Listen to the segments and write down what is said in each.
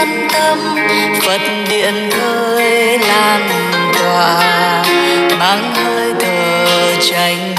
an tâm. Phật điện khơi lan tỏa mang hơi thở tranh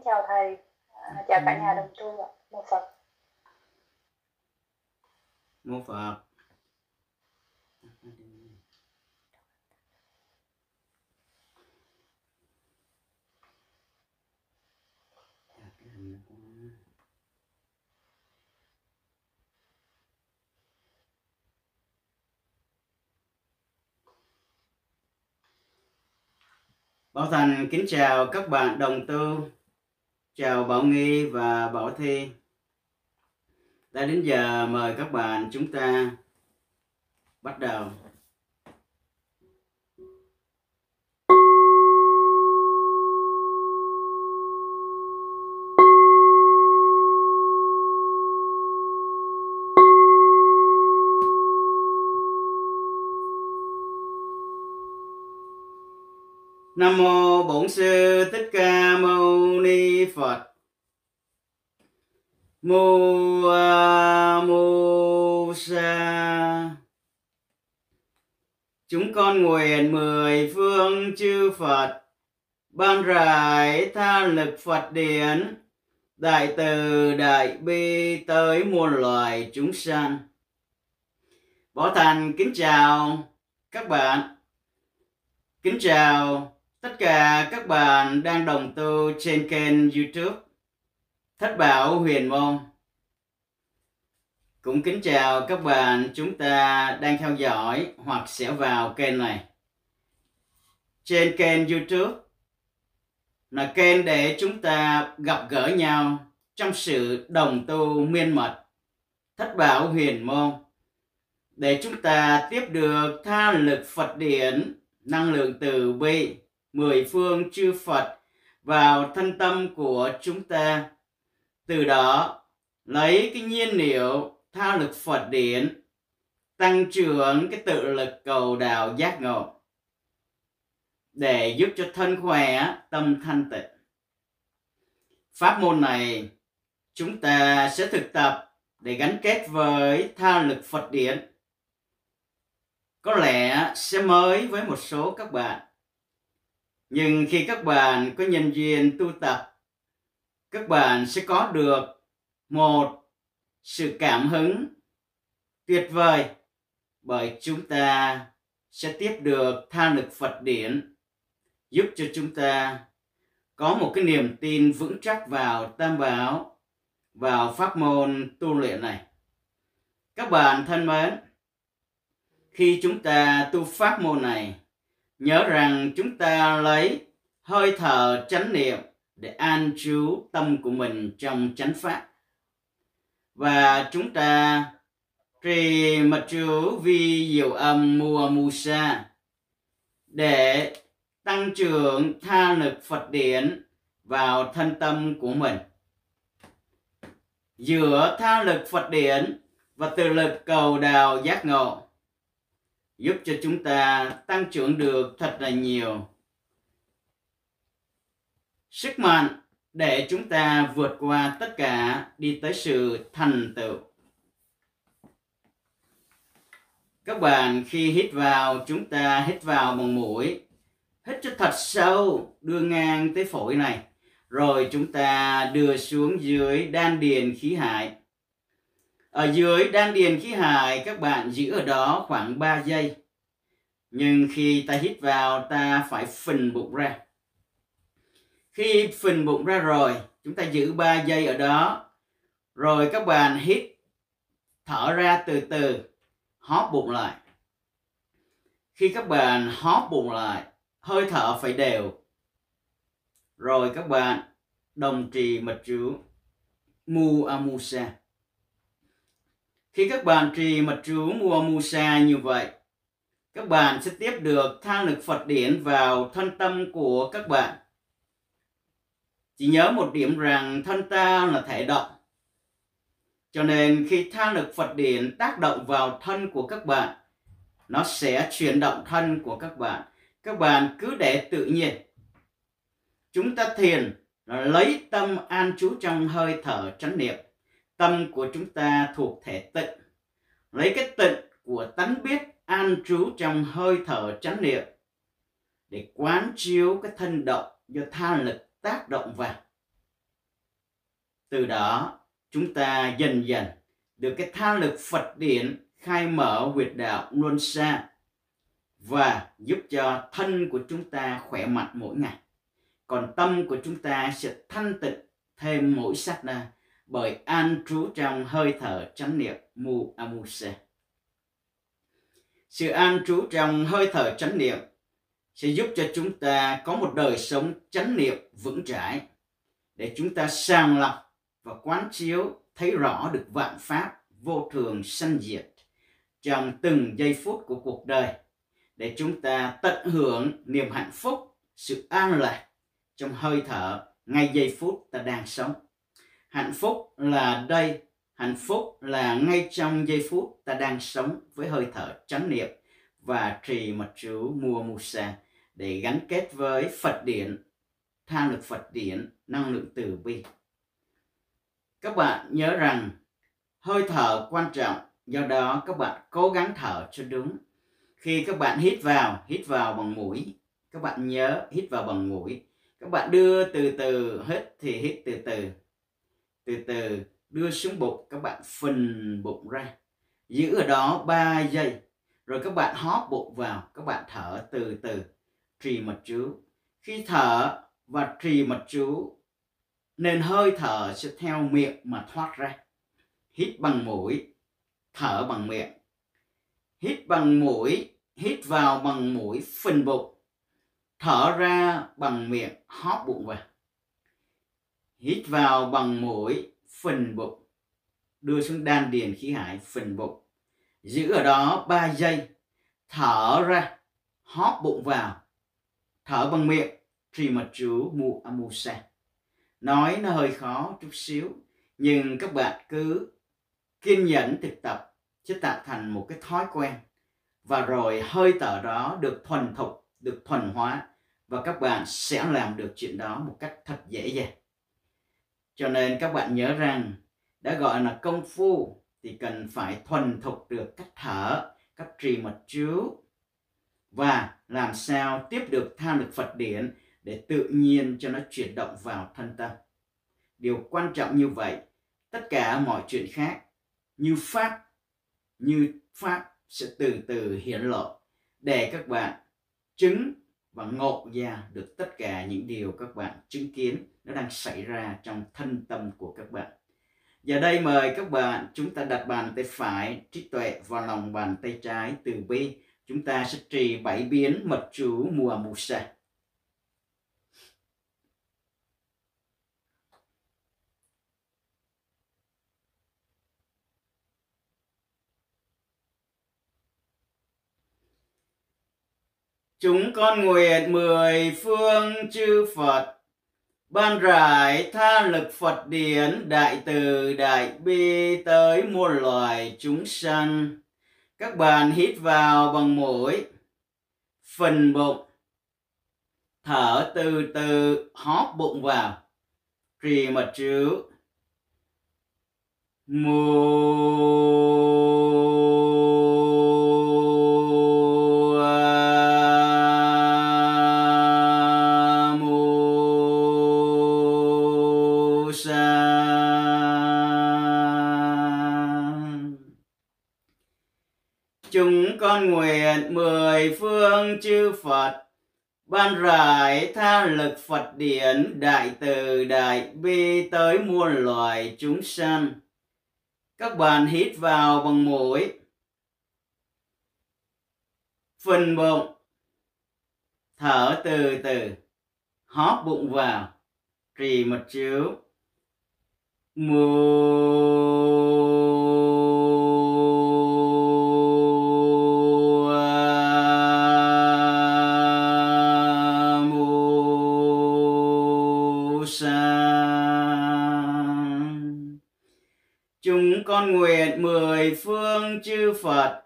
kính chào thầy, à, chào cả nhà đồng tu ạ, một Phật. Mô Phật. Bảo Thành kính chào các bạn đồng tu, chào Bảo Nghi và Bảo Thi. Đã đến giờ mời các bạn chúng ta bắt đầu. Nam mô Bổn sư Thích Ca Mâu Ni Phật. Mu, a, mu, sa. Chúng con nguyện mười phương chư Phật, ban rải tha lực Phật điển, đại từ đại bi tới muôn loài chúng sanh. Bảo Thành kính chào các bạn. Kính chào tất cả các bạn đang đồng tu trên kênh YouTube Thất Bảo Huyền Môn. Cũng kính chào các bạn chúng ta đang theo dõi hoặc sẽ vào kênh này. Trên kênh YouTube là kênh để chúng ta gặp gỡ nhau trong sự đồng tu miên mật thất bảo huyền môn để chúng ta tiếp được tha lực Phật điển, năng lượng từ bi mười phương chư Phật vào thân tâm của chúng ta. Từ đó, lấy cái nhiên liệu tha lực Phật điển, tăng trưởng cái tự lực cầu đạo giác ngộ để giúp cho thân khỏe, tâm thanh tịnh. Pháp môn này chúng ta sẽ thực tập để gắn kết với tha lực Phật điển. Có lẽ sẽ mới với một số các bạn nhưng khi các bạn có nhân duyên tu tập, các bạn sẽ có được một sự cảm hứng tuyệt vời, bởi chúng ta sẽ tiếp được tha lực Phật điển, giúp cho chúng ta có một cái niềm tin vững chắc vào tam bảo, vào pháp môn tu luyện này. Các bạn thân mến, khi chúng ta tu pháp môn này Nhớ rằng chúng ta lấy hơi thở chánh niệm để an trú tâm của mình trong chánh pháp. Và chúng ta trì mật chú vi diệu âm mùa mù sa để tăng trưởng tha lực Phật điển vào thân tâm của mình. Giữa tha lực Phật điển và từ lực cầu đào giác ngộ giúp cho chúng ta tăng trưởng được thật là nhiều. Sức mạnh để chúng ta vượt qua tất cả đi tới sự thành tựu. Các bạn khi hít vào, chúng ta hít vào bằng mũi, hít cho thật sâu, đưa ngang tới phổi này. Rồi chúng ta đưa xuống dưới đan điền khí hải ở dưới đan điền khí hải các bạn giữ ở đó khoảng 3 giây. Nhưng khi ta hít vào ta phải phình bụng ra. Khi phình bụng ra rồi, chúng ta giữ 3 giây ở đó. Rồi các bạn hít thở ra từ từ, hóp bụng lại. Khi các bạn hóp bụng lại, hơi thở phải đều. Rồi các bạn đồng trì mật chú Mu Amusa. Khi các bạn trì mật chú mua Musa như vậy, các bạn sẽ tiếp được thang lực Phật điển vào thân tâm của các bạn. Chỉ nhớ một điểm rằng thân ta là thể động. Cho nên khi thang lực Phật điển tác động vào thân của các bạn, nó sẽ chuyển động thân của các bạn. Các bạn cứ để tự nhiên. Chúng ta thiền là lấy tâm an trú trong hơi thở chánh niệm tâm của chúng ta thuộc thể tịnh. Lấy cái tịnh của tánh biết an trú trong hơi thở chánh niệm để quán chiếu cái thân động do tha lực tác động vào. Từ đó, chúng ta dần dần được cái tha lực Phật điển khai mở huyệt đạo luân xa và giúp cho thân của chúng ta khỏe mạnh mỗi ngày. Còn tâm của chúng ta sẽ thanh tịnh thêm mỗi sát na bởi an trú trong hơi thở chánh niệm mu amuse. Sự an trú trong hơi thở chánh niệm sẽ giúp cho chúng ta có một đời sống chánh niệm vững chãi để chúng ta sàng lọc và quán chiếu thấy rõ được vạn pháp vô thường sanh diệt trong từng giây phút của cuộc đời để chúng ta tận hưởng niềm hạnh phúc, sự an lạc trong hơi thở ngay giây phút ta đang sống. Hạnh phúc là đây, hạnh phúc là ngay trong giây phút ta đang sống với hơi thở chánh niệm và trì mật chú mua musa để gắn kết với Phật điển, tha lực Phật điển, năng lượng từ bi. Các bạn nhớ rằng hơi thở quan trọng, do đó các bạn cố gắng thở cho đúng. Khi các bạn hít vào, hít vào bằng mũi, các bạn nhớ hít vào bằng mũi. Các bạn đưa từ từ, hít thì hít từ từ. Từ từ đưa xuống bụng, các bạn phình bụng ra. Giữ ở đó 3 giây. Rồi các bạn hóp bụng vào, các bạn thở từ từ, trì mật chú. Khi thở và trì mật chú nên hơi thở sẽ theo miệng mà thoát ra hít bằng mũi thở bằng miệng hít bằng mũi hít vào bằng mũi phình bụng thở ra bằng miệng hóp bụng vào hít vào bằng mũi phần bụng. Đưa xuống đan điền khí hải phần bụng. Giữ ở đó 3 giây. Thở ra, hóp bụng vào. Thở bằng miệng, trì mật chú mu amusa nói nó hơi khó chút xíu, nhưng các bạn cứ kiên nhẫn thực tập sẽ tạo thành một cái thói quen. Và rồi hơi thở đó được thuần thục, được thuần hóa. Và các bạn sẽ làm được chuyện đó một cách thật dễ dàng cho nên các bạn nhớ rằng đã gọi là công phu thì cần phải thuần thục được cách thở cách trì mật chú và làm sao tiếp được tham lực Phật điển để tự nhiên cho nó chuyển động vào thân tâm. Điều quan trọng như vậy, tất cả mọi chuyện khác như pháp như pháp sẽ từ từ hiển lộ để các bạn chứng và ngộ ra được tất cả những điều các bạn chứng kiến nó đang xảy ra trong thân tâm của các bạn. Giờ đây mời các bạn chúng ta đặt bàn tay phải, trí tuệ vào lòng bàn tay trái từ bi. Chúng ta sẽ trì bảy biến mật chú mùa mù sa. Chúng con nguyện mười phương chư Phật. Ban rải tha lực Phật điển đại từ đại bi tới muôn loài chúng sanh. Các bạn hít vào bằng mũi, phần bụng, thở từ từ hóp bụng vào, trì mật chú. Mùa ban rải tha lực Phật điển đại từ đại bi tới muôn loài chúng sanh. Các bạn hít vào bằng mũi, phần bụng, thở từ từ, hóp bụng vào, trì mật chiếu. Mô chư Phật.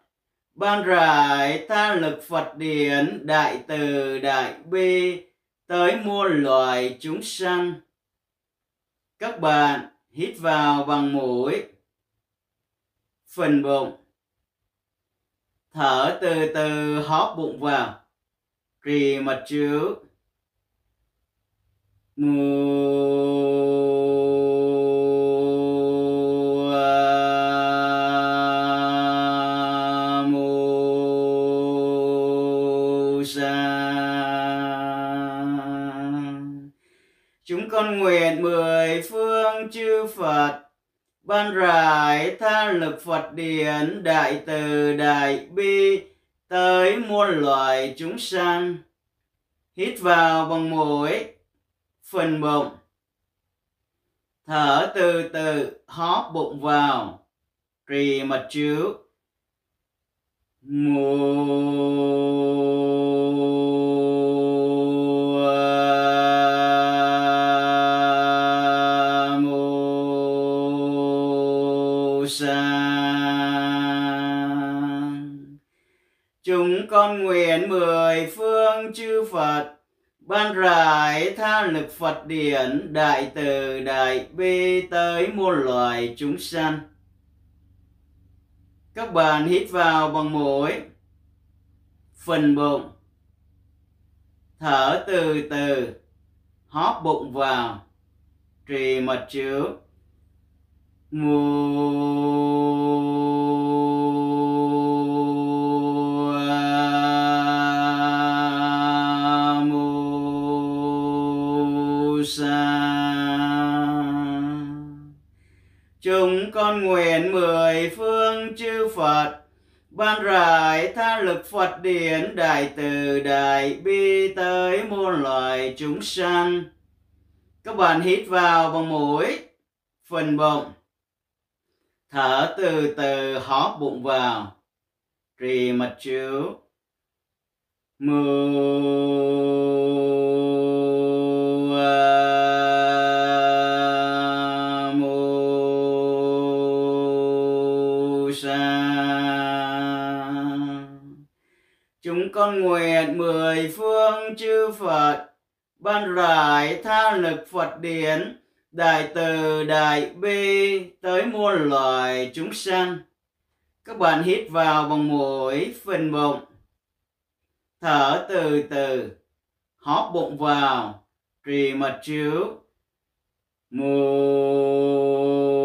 Ban rải tha lực Phật điển đại từ đại bi tới muôn loài chúng sanh. Các bạn hít vào bằng mũi, phần bụng, thở từ từ hóp bụng vào, trì mật trước, mùa ban rải tha lực Phật điển, đại từ, đại bi, tới muôn loài chúng sanh. Hít vào bằng mũi phần bụng. Thở từ từ, hóp bụng vào. Trì mật chiếu. Mùa Phật. Ban rải tha lực Phật điển đại từ đại bi tới muôn loài chúng sanh. Các bạn hít vào bằng mũi, phần bụng, thở từ từ, hóp bụng vào, trì mật chiếu, mùa Vâng, ban rải tha lực Phật điển, đại từ đại bi tới muôn loài chúng sanh. Các bạn hít vào bằng mũi phần bụng. Thở từ từ, hóp bụng vào. Trì mật chiếu. Mùa mùa chúng con nguyện mười phương chư Phật, ban rải tha lực Phật điển, đại từ đại bi tới muôn loài chúng sanh. Các bạn hít vào bằng mũi phần bụng, thở từ từ, hóp bụng vào, trì mật chiếu. Mùa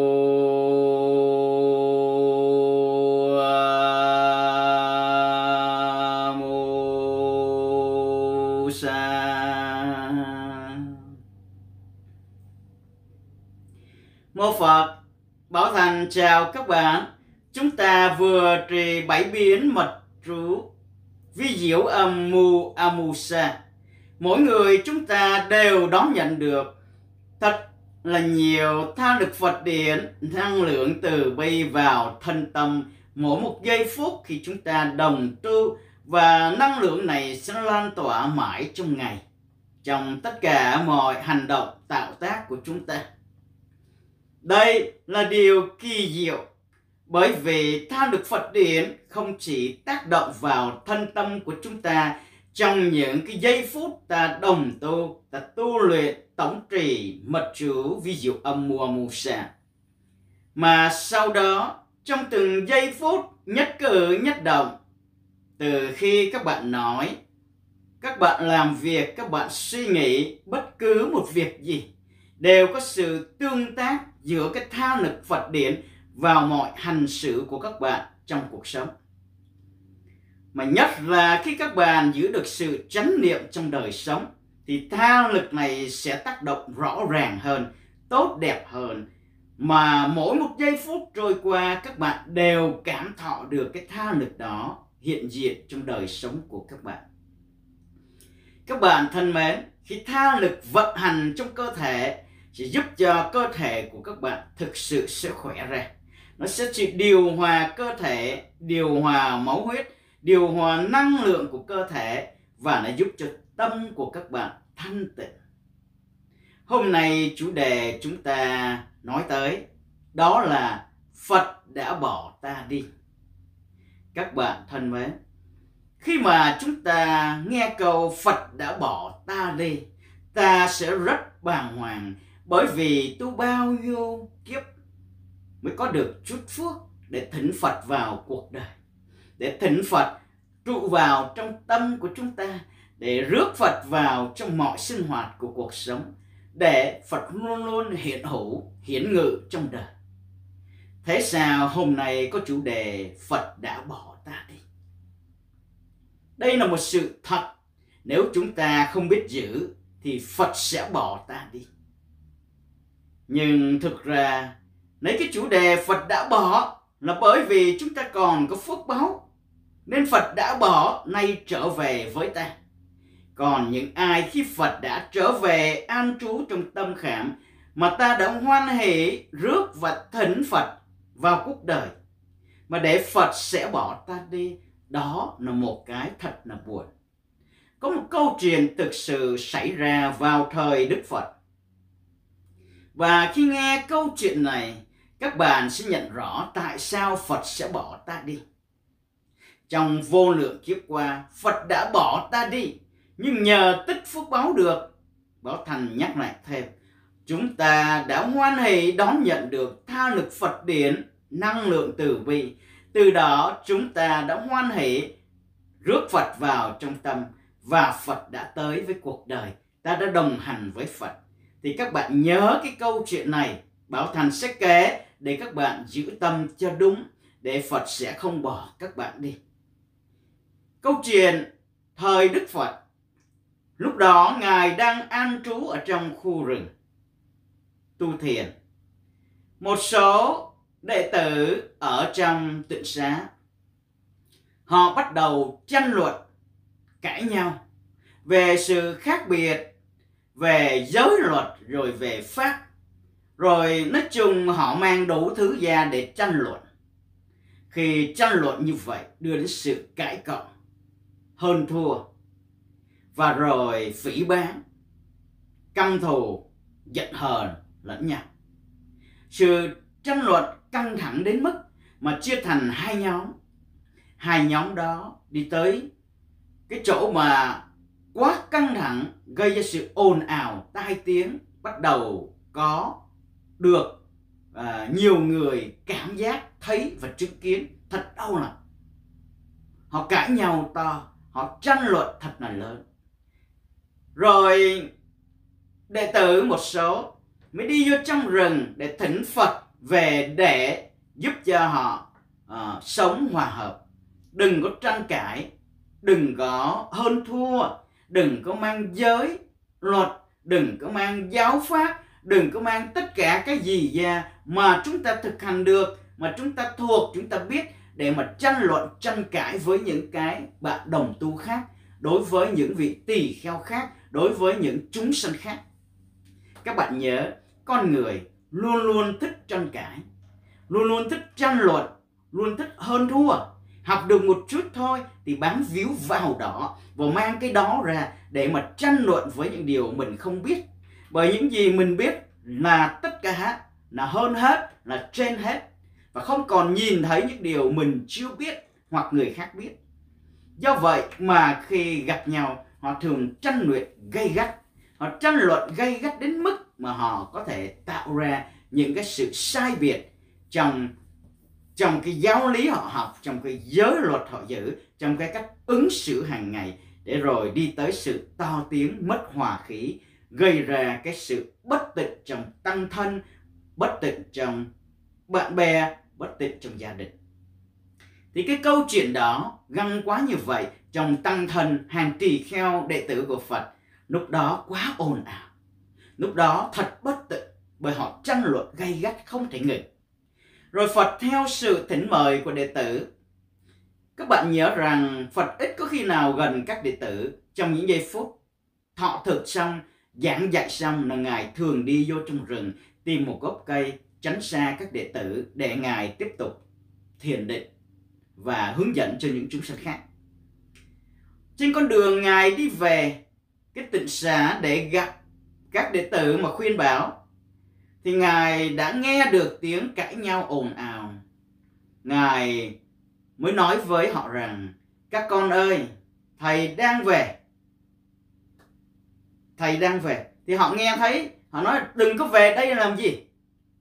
Toàn chào các bạn. Chúng ta vừa trì bảy biến mật trú vi diệu âm mù amusa mỗi người chúng ta đều đón nhận được thật là nhiều tha lực Phật điển, năng lượng từ bi vào thân tâm. Mỗi một giây phút khi chúng ta đồng tu và năng lượng này sẽ lan tỏa mãi trong ngày. Trong tất cả mọi hành động, tạo tác của chúng ta đây là điều kỳ diệu bởi vì tham được Phật điển không chỉ tác động vào thân tâm của chúng ta trong những cái giây phút ta đồng tu, ta tu luyện tổng trì mật chú vi diệu âm mùa mù sa. Mà sau đó, trong từng giây phút nhất cử nhất động, từ khi các bạn nói, các bạn làm việc, các bạn suy nghĩ bất cứ một việc gì, đều có sự tương tác giữa cái tha lực Phật điển vào mọi hành xử của các bạn trong cuộc sống. Mà nhất là khi các bạn giữ được sự chánh niệm trong đời sống thì tha lực này sẽ tác động rõ ràng hơn, tốt đẹp hơn mà mỗi một giây phút trôi qua các bạn đều cảm thọ được cái tha lực đó hiện diện trong đời sống của các bạn. Các bạn thân mến, khi tha lực vận hành trong cơ thể sẽ giúp cho cơ thể của các bạn thực sự sẽ khỏe ra. Nó sẽ chỉ điều hòa cơ thể, điều hòa máu huyết, điều hòa năng lượng của cơ thể và nó giúp cho tâm của các bạn thanh tịnh. Hôm nay chủ đề chúng ta nói tới đó là phật đã bỏ ta đi. Các bạn thân mến, khi mà chúng ta nghe câu phật đã bỏ ta đi, ta sẽ rất bàng hoàng bởi vì tu bao nhiêu kiếp mới có được chút phước để thỉnh Phật vào cuộc đời để thỉnh Phật trụ vào trong tâm của chúng ta để rước Phật vào trong mọi sinh hoạt của cuộc sống để Phật luôn luôn hiện hữu, hiển ngự trong đời. Thế sao hôm nay có chủ đề Phật đã bỏ ta đi? Đây là một sự thật. Nếu chúng ta không biết giữ thì Phật sẽ bỏ ta đi. Nhưng thực ra, lấy cái chủ đề Phật đã bỏ là bởi vì chúng ta còn có phước báo. Nên Phật đã bỏ, nay trở về với ta. Còn những ai khi Phật đã trở về an trú trong tâm khảm, mà ta đã hoan hỷ, rước và thỉnh Phật vào cuộc đời, mà để Phật sẽ bỏ ta đi, đó là một cái thật là buồn có một câu chuyện thực sự xảy ra vào thời Đức Phật và khi nghe câu chuyện này các bạn sẽ nhận rõ tại sao Phật sẽ bỏ ta đi trong vô lượng kiếp qua Phật đã bỏ ta đi nhưng nhờ tích phước báo được Bảo Thành nhắc lại thêm chúng ta đã hoan hỷ đón nhận được tha lực Phật điển, năng lượng từ bi. Từ đó chúng ta đã hoan hỷ rước Phật vào trong tâm và Phật đã tới với cuộc đời. Ta đã đồng hành với Phật. Thì các bạn nhớ cái câu chuyện này, Bảo Thành sẽ kể để các bạn giữ tâm cho đúng, để Phật sẽ không bỏ các bạn đi. Câu chuyện thời Đức Phật, lúc đó Ngài đang an trú ở trong khu rừng tu thiền. Một số đệ tử ở trong tịnh xá họ bắt đầu tranh luận cãi nhau về sự khác biệt về giới luật, rồi về pháp. Rồi nói chung họ mang đủ thứ ra để tranh luận. Khi tranh luận như vậy đưa đến sự cãi cọ, hơn thua. Và rồi phỉ bán, căm thù, giận hờn lẫn nhau. Sự tranh luận căng thẳng đến mức mà chia thành hai nhóm. Hai nhóm đó đi tới cái chỗ mà quá căng thẳng gây ra sự ồn ào tai tiếng bắt đầu có được à, nhiều người cảm giác thấy và chứng kiến thật đau lòng. Họ cãi nhau to họ tranh luận thật là lớn. Rồi đệ tử một số mới đi vô trong rừng để thỉnh Phật về để giúp cho họ uh, sống hòa hợp. Đừng có tranh cãi đừng có hơn thua đừng có mang giới, luật. Đừng có mang giáo pháp. Đừng có mang tất cả cái gì ra mà chúng ta thực hành được, mà chúng ta thuộc, chúng ta biết để mà tranh luận, tranh cãi với những cái bạn đồng tu khác, đối với những vị tỳ kheo khác, đối với những chúng sanh khác. Các bạn nhớ, con người luôn luôn thích tranh cãi, luôn luôn thích tranh luận, luôn thích hơn thua học được một chút thôi thì bám víu vào đó và mang cái đó ra để mà tranh luận với những điều mình không biết. Bởi những gì mình biết là tất cả là hơn hết, là trên hết và không còn nhìn thấy những điều mình chưa biết hoặc người khác biết. Do vậy mà khi gặp nhau, họ thường tranh luận gây gắt. Họ tranh luận gây gắt đến mức mà họ có thể tạo ra những cái sự sai biệt trong trong cái giáo lý họ học, trong cái giới luật họ giữ, trong cái cách ứng xử hàng ngày, để rồi đi tới sự to tiếng, mất hòa khí, gây ra cái sự bất tịnh trong tăng thân, bất tịnh trong bạn bè, bất tịnh trong gia đình. Thì cái câu chuyện đó găng quá như vậy, trong tăng thân, hàng tỳ kheo, đệ tử của Phật, lúc đó quá ồn ào. Lúc đó thật bất tịnh, bởi họ tranh luận gay gắt không thể ngừng rồi Phật theo sự thỉnh mời của đệ tử. Các bạn nhớ rằng Phật ít có khi nào gần các đệ tử trong những giây phút. Thọ thực xong, giảng dạy xong là ngài thường đi vô trong rừng, tìm một gốc cây, tránh xa các đệ tử để ngài tiếp tục thiền định và hướng dẫn cho những chúng sanh khác. Trên con đường ngài đi về, cái tịnh xá để gặp các đệ tử mà khuyên bảo thì ngài đã nghe được tiếng cãi nhau ồn ào. Ngài mới nói với họ rằng, các con ơi, thầy đang về. Thầy đang về. Thì họ nghe thấy, họ nói, đừng có về đây làm gì.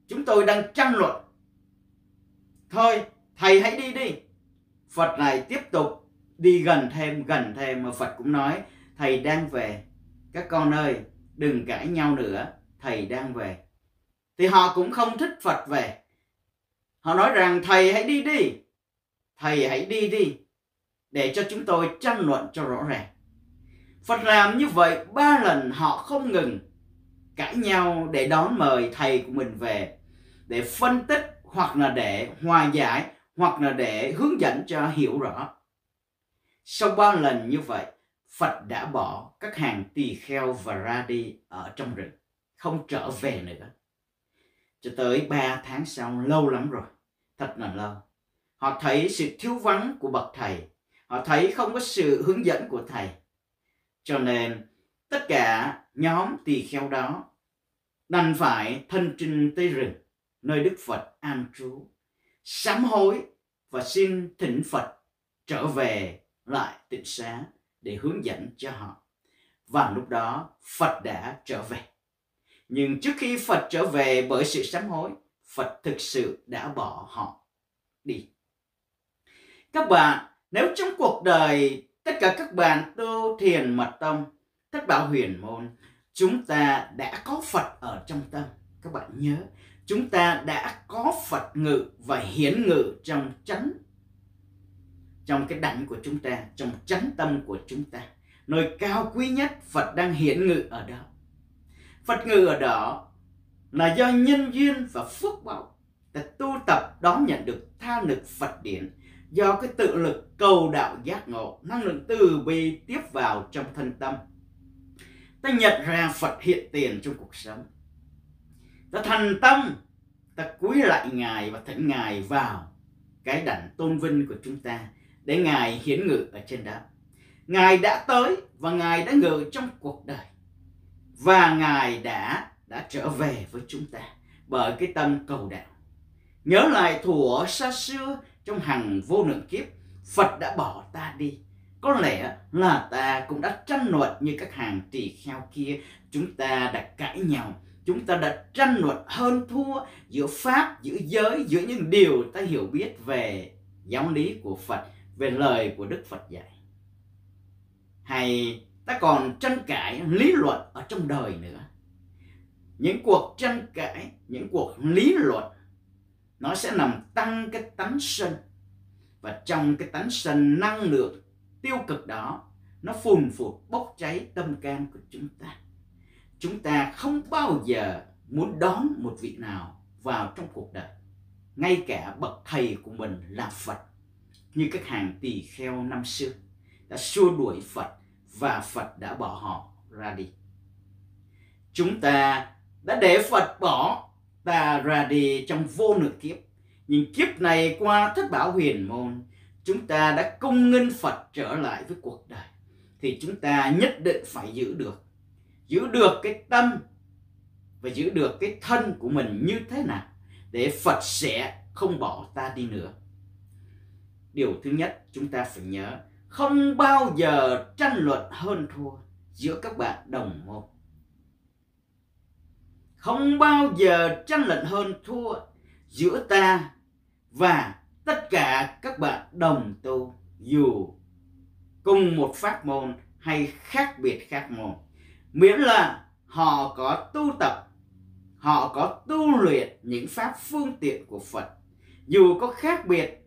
Chúng tôi đang tranh luận. Thôi, thầy hãy đi đi. Phật này tiếp tục đi gần thêm gần thêm mà phật cũng nói, thầy đang về. Các con ơi, đừng cãi nhau nữa. Thầy đang về thì họ cũng không thích phật về. Họ nói rằng, thầy hãy đi đi. Thầy hãy đi đi, để cho chúng tôi tranh luận cho rõ ràng. Phật làm như vậy ba lần họ không ngừng, cãi nhau để đón mời thầy của mình về, để phân tích hoặc là để hòa giải hoặc là để hướng dẫn cho hiểu rõ. Sau ba lần như vậy, phật đã bỏ các hàng tỳ kheo và ra đi ở trong rừng, không trở về nữa cho tới ba tháng sau, lâu lắm rồi, thật là lâu. Họ thấy sự thiếu vắng của bậc thầy. Họ thấy không có sự hướng dẫn của thầy. Cho nên, tất cả nhóm tỳ kheo đó đành phải thân trinh tới rừng, nơi đức phật an trú, sám hối và xin thỉnh phật trở về lại tịnh xá để hướng dẫn cho họ. Và lúc đó, phật đã trở về nhưng trước khi phật trở về bởi sự sám hối, phật thực sự đã bỏ họ đi. Các bạn, nếu trong cuộc đời tất cả các bạn tu thiền mật tông thất bảo huyền môn, chúng ta đã có phật ở trong tâm. Các bạn nhớ, chúng ta đã có phật ngự và hiển ngự trong chánh, trong cái đảnh của chúng ta, trong chánh tâm của chúng ta. Nơi cao quý nhất, phật đang hiển ngự ở đó phật ngự ở đó là do nhân duyên và phước báo ta tu tập đón nhận được tha lực phật điển do cái tự lực cầu đạo giác ngộ, năng lượng từ bi tiếp vào trong thân tâm. Ta nhận ra phật hiện tiền trong cuộc sống. Ta thành tâm, ta cúi lại ngài và thỉnh ngài vào cái đảnh tôn vinh của chúng ta để ngài hiển ngự ở trên đó. Ngài đã tới và ngài đã ngự trong cuộc đời và ngài đã đã trở về với chúng ta bởi cái tâm cầu đạo. Nhớ lại thuở xa xưa trong hàng vô lượng kiếp, phật đã bỏ ta đi. Có lẽ là ta cũng đã tranh luận như các hàng tỳ kheo kia, chúng ta đã cãi nhau, chúng ta đã tranh luận hơn thua giữa pháp, giữa giới, giữa những điều ta hiểu biết về giáo lý của phật, về lời của đức phật dạy. Hay ta còn tranh cãi lý luận ở trong đời nữa. Những cuộc tranh cãi, những cuộc lý luận, nó sẽ làm tăng cái tánh sân. Và trong cái tánh sân năng lượng tiêu cực đó, nó phùn phụt, bốc cháy tâm can của chúng ta. Chúng ta không bao giờ muốn đón một vị nào vào trong cuộc đời. Ngay cả bậc thầy của mình là phật. Như các hàng tỳ kheo năm xưa, đã xua đuổi phật và phật đã bỏ họ ra đi. Chúng ta đã để phật bỏ ta ra đi trong vô lượng kiếp. Nhưng kiếp này qua thất bảo huyền môn, chúng ta đã công nhân phật trở lại với cuộc đời. Thì chúng ta nhất định phải giữ được giữ được cái tâm và giữ được cái thân của mình như thế nào để phật sẽ không bỏ ta đi nữa. Điều thứ nhất, chúng ta phải nhớ không bao giờ tranh luận hơn thua giữa các bạn đồng môn. Không bao giờ tranh luận hơn thua giữa ta và tất cả các bạn đồng tu, dù cùng một pháp môn hay khác biệt khác môn. Miễn là họ có tu tập, họ có tu luyện những pháp phương tiện của phật. Dù có khác biệt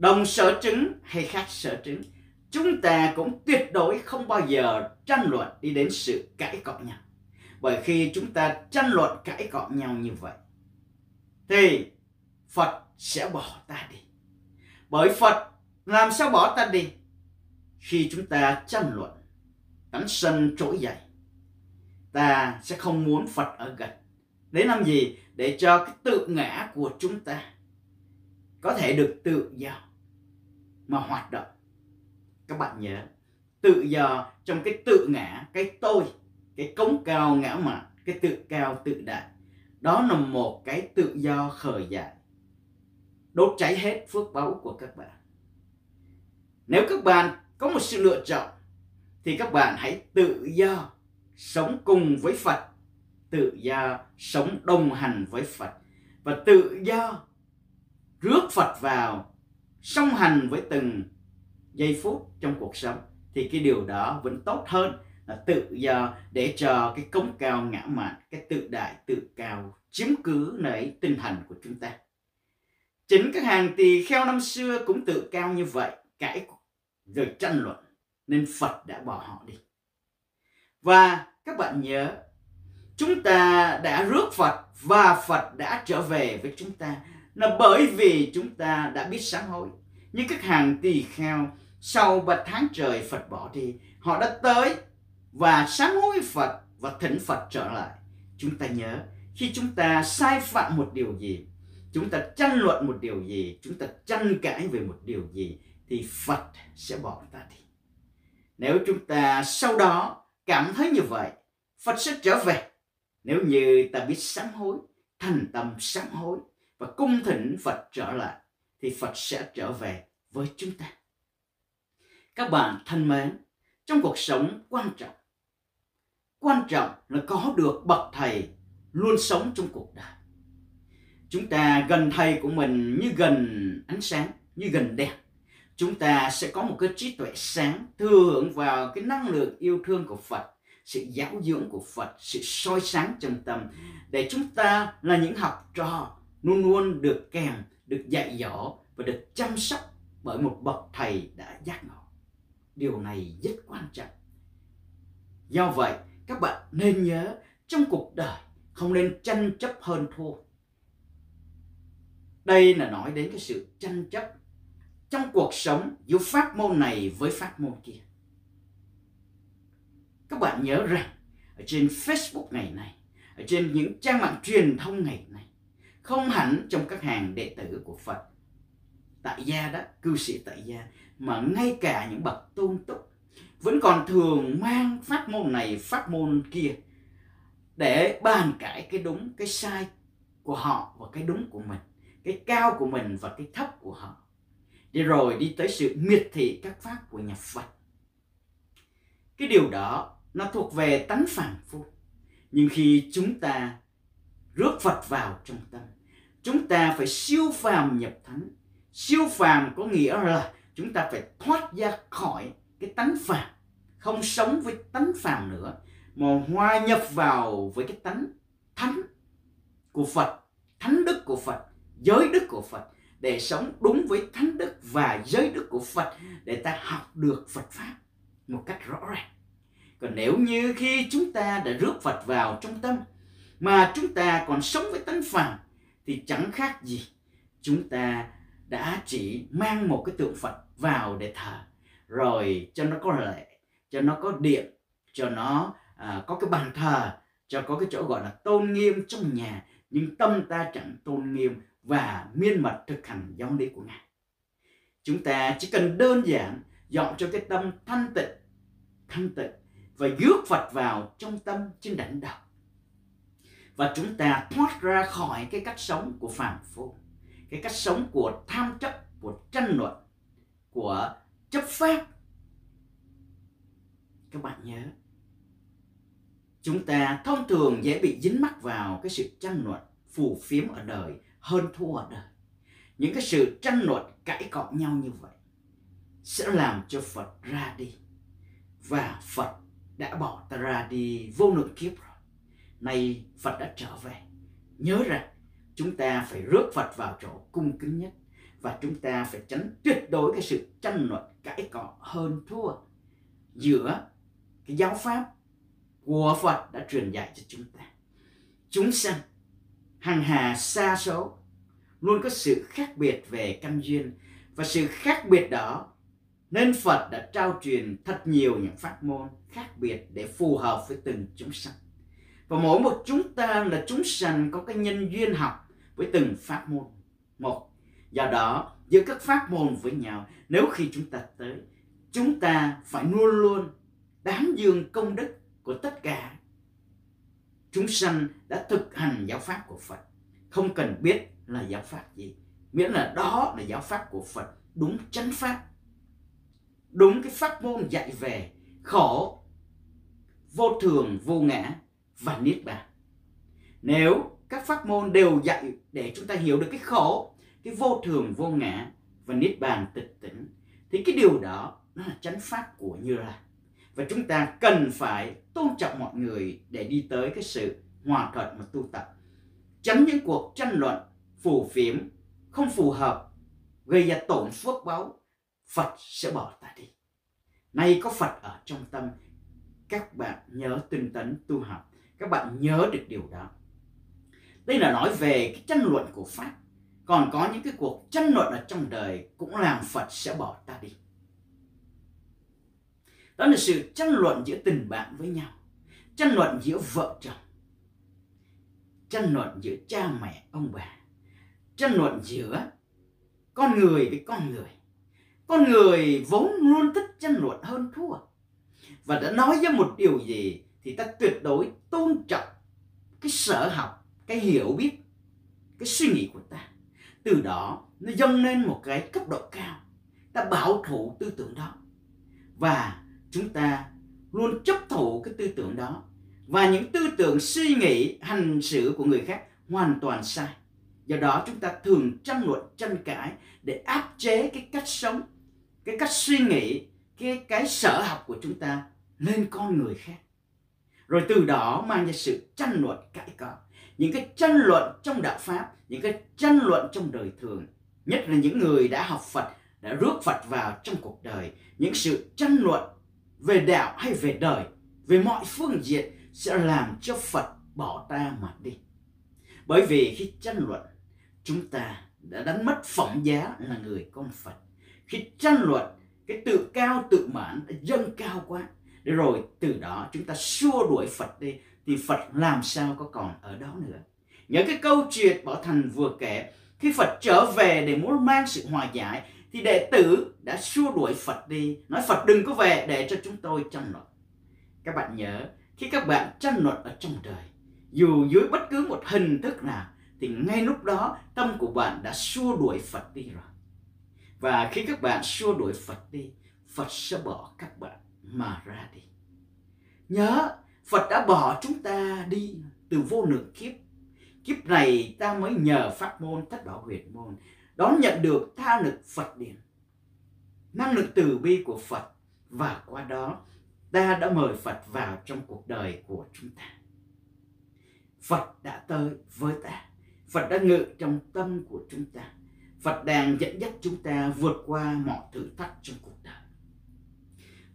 đồng sở chứng hay khác sở chứng, chúng ta cũng tuyệt đối không bao giờ tranh luận đi đến sự cãi cọ nhau. Bởi khi chúng ta tranh luận cãi cọ nhau như vậy, thì phật sẽ bỏ ta đi. Bởi phật làm sao bỏ ta đi? Khi chúng ta tranh luận, tánh sân trỗi dậy, ta sẽ không muốn phật ở gần. Để làm gì? Để cho cái tự ngã của chúng ta có thể được tự do mà hoạt động. Các bạn nhớ, tự do trong cái tự ngã, cái tôi, cái cống cao ngã mạn, cái tự cao tự đại. Đó là một cái tự do khởi dậy đốt cháy hết phước báu của các bạn. Nếu các bạn có một sự lựa chọn, thì các bạn hãy tự do sống cùng với phật. Tự do sống đồng hành với phật. Và tự do rước phật vào song hành với từng giây phút trong cuộc sống, thì cái điều đó vẫn tốt hơn là tự do để cho cái cống cao ngã mạn, cái tự đại, tự cao chiếm cứ nơi tinh thần của chúng ta. Chính các hàng tỳ kheo năm xưa cũng tự cao như vậy, cãi rồi tranh luận, nên phật đã bỏ họ đi. Và các bạn nhớ, chúng ta đã rước phật và phật đã trở về với chúng ta là bởi vì chúng ta đã biết sám hối. Như các hàng tỳ kheo sau ba tháng trời phật bỏ thì họ đã tới và sám hối phật và thỉnh phật trở lại. Chúng ta nhớ, khi chúng ta sai phạm một điều gì, chúng ta tranh luận một điều gì, chúng ta tranh cãi về một điều gì, thì phật sẽ bỏ ta đi. Nếu chúng ta sau đó cảm thấy như vậy, phật sẽ trở về. Nếu như ta biết sám hối, thành tâm sám hối và cung thỉnh phật trở lại, thì phật sẽ trở về với chúng ta. Các bạn thân mến, trong cuộc sống quan trọng quan trọng là có được bậc thầy luôn sống trong cuộc đời. Chúng ta gần thầy của mình như gần ánh sáng, như gần đèn. Chúng ta sẽ có một cái trí tuệ sáng thừa hưởng vào cái năng lượng yêu thương của phật, sự giáo dưỡng của phật, sự soi sáng trong tâm, để chúng ta là những học trò luôn luôn được kèm, được dạy dỗ và được chăm sóc bởi một bậc thầy đã giác ngộ. Điều này rất quan trọng. Do vậy, các bạn nên nhớ trong cuộc đời không nên tranh chấp hơn thua. Đây là nói đến cái sự tranh chấp trong cuộc sống giữa pháp môn này với pháp môn kia. Các bạn nhớ rằng ở trên Facebook ngày này ở trên những trang mạng truyền thông ngày này không hẳn trong các hàng đệ tử của Phật. Tại gia đó, cư sĩ tại gia, mà ngay cả những bậc tôn túc vẫn còn thường mang pháp môn này, pháp môn kia để bàn cãi cái đúng, cái sai của họ và cái đúng của mình, cái cao của mình và cái thấp của họ. Để rồi đi tới sự miệt thị các pháp của nhà Phật. Cái điều đó, nó thuộc về tánh phản phu. Nhưng khi chúng ta rước Phật vào trong tâm chúng ta phải siêu phàm nhập thánh. Siêu phàm có nghĩa là chúng ta phải thoát ra khỏi cái tánh phàm, không sống với tánh phàm nữa, mà hòa nhập vào với cái tánh thánh của Phật, thánh đức của Phật, giới đức của Phật, để sống đúng với thánh đức và giới đức của Phật, để ta học được Phật pháp một cách rõ ràng. Còn nếu như khi chúng ta đã rước Phật vào trong tâm, mà chúng ta còn sống với tánh phàm thì chẳng khác gì chúng ta đã chỉ mang một cái tượng Phật vào để thờ. Rồi cho nó có lệ cho nó có điện cho nó à, có cái bàn thờ cho có cái chỗ gọi là tôn nghiêm trong nhà. Nhưng tâm ta chẳng tôn nghiêm và miên mật thực hành giáo lý của ngài. Chúng ta chỉ cần đơn giản dọn cho cái tâm thanh tịnh thanh tịnh và dước Phật vào trong tâm trên đảnh đầu và chúng ta thoát ra khỏi cái cách sống của phàm phu, cái cách sống của tham chấp, của tranh luận, của chấp pháp. Các bạn nhớ, chúng ta thông thường dễ bị dính mắc vào cái sự tranh luận phù phiếm ở đời hơn thua ở đời. Những cái sự tranh luận cãi cọ nhau như vậy sẽ làm cho Phật ra đi. Và Phật đã bỏ ta ra đi vô lượng kiếp rồi nay Phật đã trở về. Nhớ rằng chúng ta phải rước Phật vào chỗ cung kính nhất và chúng ta phải tránh tuyệt đối cái sự tranh luận, cãi cọ, hơn thua giữa cái giáo pháp của Phật đã truyền dạy cho chúng ta. Chúng sanh hàng hà xa số, luôn có sự khác biệt về căn duyên và sự khác biệt đó nên Phật đã trao truyền thật nhiều những pháp môn khác biệt để phù hợp với từng chúng sanh và mỗi một chúng ta là chúng sanh có cái nhân duyên học với từng pháp môn. Một, do đó, giữa các pháp môn với nhau, nếu khi chúng ta tới, chúng ta phải luôn luôn đám dương công đức của tất cả. Chúng sanh đã thực hành giáo pháp của Phật. Không cần biết là giáo pháp gì. Miễn là đó là giáo pháp của Phật, đúng chánh pháp. Đúng cái pháp môn dạy về khổ, vô thường, vô ngã và niết bàn. Nếu các pháp môn đều dạy để chúng ta hiểu được cái khổ, cái vô thường, vô ngã và niết bàn tịch tỉnh, thì cái điều đó nó là chánh pháp của như lai. Và chúng ta cần phải tôn trọng mọi người để đi tới cái sự hòa thuận và tu tập. Tránh những cuộc tranh luận, phù phiếm không phù hợp, gây ra tổn phước báo phật sẽ bỏ ta đi. Nay có phật ở trong tâm. Các bạn nhớ tinh tấn tu học các bạn nhớ được điều đó. Đây là nói về cái tranh luận của pháp. Còn có những cái cuộc tranh luận ở trong đời cũng làm phật sẽ bỏ ta đi. Đó là sự tranh luận giữa tình bạn với nhau tranh luận giữa vợ chồng tranh luận giữa cha mẹ, ông bà tranh luận giữa con người với con người. Con người vốn luôn thích tranh luận hơn thua. Và đã nói với một điều gì thì ta tuyệt đối tôn trọng cái sở học, cái hiểu biết, cái suy nghĩ của ta. Từ đó, nó dâng lên một cái cấp độ cao. Ta bảo thủ tư tưởng đó. Và chúng ta luôn chấp thủ cái tư tưởng đó. Và những tư tưởng suy nghĩ, hành xử của người khác hoàn toàn sai. Do đó, chúng ta thường tranh luận, tranh cãi để áp chế cái cách sống, cái cách suy nghĩ, cái cái sở học của chúng ta lên con người khác rồi từ đó mang ra sự tranh luận cãi cọ. Những cái tranh luận trong đạo pháp, những cái tranh luận trong đời thường. Nhất là những người đã học phật, đã rước phật vào trong cuộc đời. Những sự tranh luận về đạo hay về đời, về mọi phương diện sẽ làm cho phật bỏ ta mà đi. Bởi vì khi tranh luận, chúng ta đã đánh mất phẩm giá là người con phật. Khi tranh luận, cái tự cao tự mãn đã dâng cao quá để rồi từ đó chúng ta xua đuổi phật đi, thì phật làm sao có còn ở đó nữa? Những cái câu chuyện bảo thành vừa kể, khi phật trở về để muốn mang sự hòa giải, thì đệ tử đã xua đuổi phật đi, nói phật đừng có về, để cho chúng tôi tranh luận. Các bạn nhớ, khi các bạn tranh luận ở trong đời, dù dưới bất cứ một hình thức nào, thì ngay lúc đó tâm của bạn đã xua đuổi phật đi rồi. Và khi các bạn xua đuổi phật đi, phật sẽ bỏ các bạn mà ra đi. Nhớ, phật đã bỏ chúng ta đi từ vô lượng kiếp. Kiếp này ta mới nhờ pháp môn thất bảo huyền môn đón nhận được tha lực phật điển năng lực từ bi của phật và qua đó ta đã mời phật vào trong cuộc đời của chúng ta. Phật đã tới với ta. Phật đã ngự trong tâm của chúng ta. Phật đang dẫn dắt chúng ta vượt qua mọi thử thách trong cuộc đời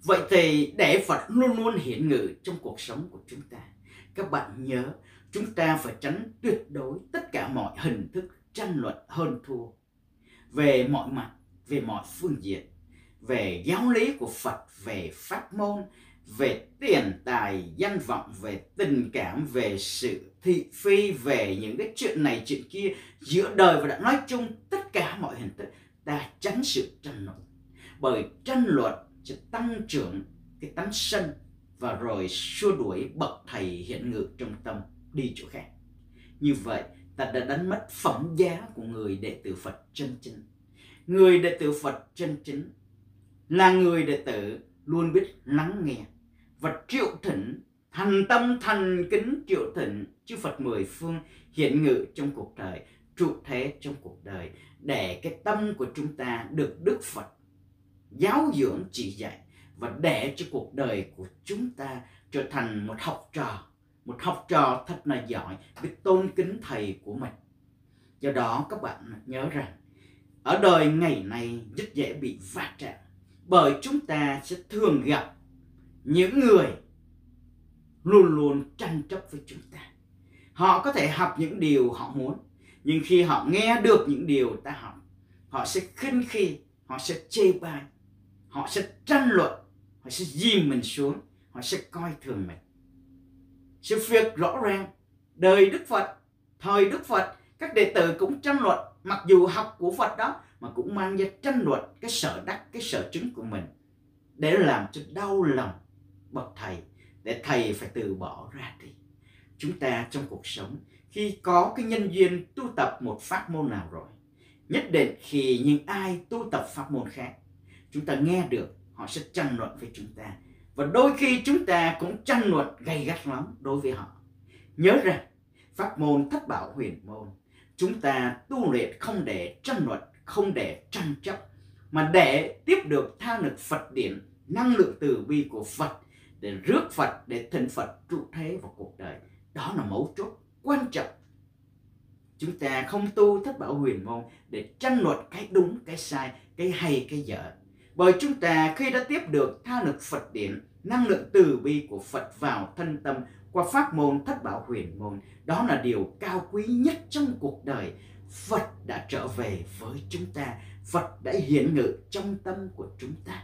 vậy thì để phật luôn luôn hiện ngự trong cuộc sống của chúng ta. Các bạn nhớ, chúng ta phải tránh tuyệt đối tất cả mọi hình thức tranh luận hơn thua. Về mọi mặt, về mọi phương diện. Về giáo lý của phật, về pháp môn, về tiền tài, danh vọng, về tình cảm, về sự thị phi, về những cái chuyện này, chuyện kia. Giữa đời và đã nói chung tất cả mọi hình thức ta tránh sự tranh luận. Bởi tranh luận sẽ tăng trưởng cái tánh sân và rồi xua đuổi bậc thầy hiện ngự trong tâm đi chỗ khác. Như vậy, ta đã đánh mất phẩm giá của người đệ tử Phật chân chính. Người đệ tử Phật chân chính là người đệ tử luôn biết lắng nghe và triệu thỉnh, thành tâm thành kính triệu thỉnh, chư Phật mười phương hiện ngự trong cuộc đời, trụ thế trong cuộc đời, để cái tâm của chúng ta được Đức Phật giáo dưỡng chỉ dạy và để cho cuộc đời của chúng ta trở thành một học trò. Một học trò thật là giỏi, biết tôn kính thầy của mình. Do đó, các bạn nhớ rằng, ở đời ngày nay rất dễ bị va chạm, bởi chúng ta sẽ thường gặp những người luôn luôn tranh chấp với chúng ta. Họ có thể học những điều họ muốn, nhưng khi họ nghe được những điều ta học, họ sẽ khinh khi, họ sẽ chê bai họ sẽ tranh luận, họ sẽ dìm mình xuống, họ sẽ coi thường mình. Sự việc rõ ràng, đời đức phật, thời đức phật, các đệ tử cũng tranh luận. Mặc dù học của phật đó mà cũng mang ra tranh luận cái sở đắc, cái sở chứng của mình để làm cho đau lòng bậc thầy, để thầy phải từ bỏ ra đi. Chúng ta trong cuộc sống, khi có cái nhân duyên tu tập một pháp môn nào rồi, nhất định khi những ai tu tập pháp môn khác chúng ta nghe được họ sẽ tranh luận với chúng ta và đôi khi chúng ta cũng tranh luận gay gắt lắm đối với họ nhớ rằng pháp môn thất bảo huyền môn chúng ta tu luyện không để tranh luận không để tranh chấp mà để tiếp được tha lực phật điển năng lượng từ bi của phật để rước Phật, để thỉnh Phật trụ thế vào cuộc đời. Đó là mấu chốt quan trọng. Chúng ta không tu thất bảo huyền môn để tranh luận cái đúng, cái sai, cái hay, cái dở. Bởi chúng ta khi đã tiếp được tha lực Phật điển, năng lượng từ bi của Phật vào thân tâm qua pháp môn thất bảo huyền môn, đó là điều cao quý nhất trong cuộc đời. Phật đã trở về với chúng ta, Phật đã hiện ngự trong tâm của chúng ta.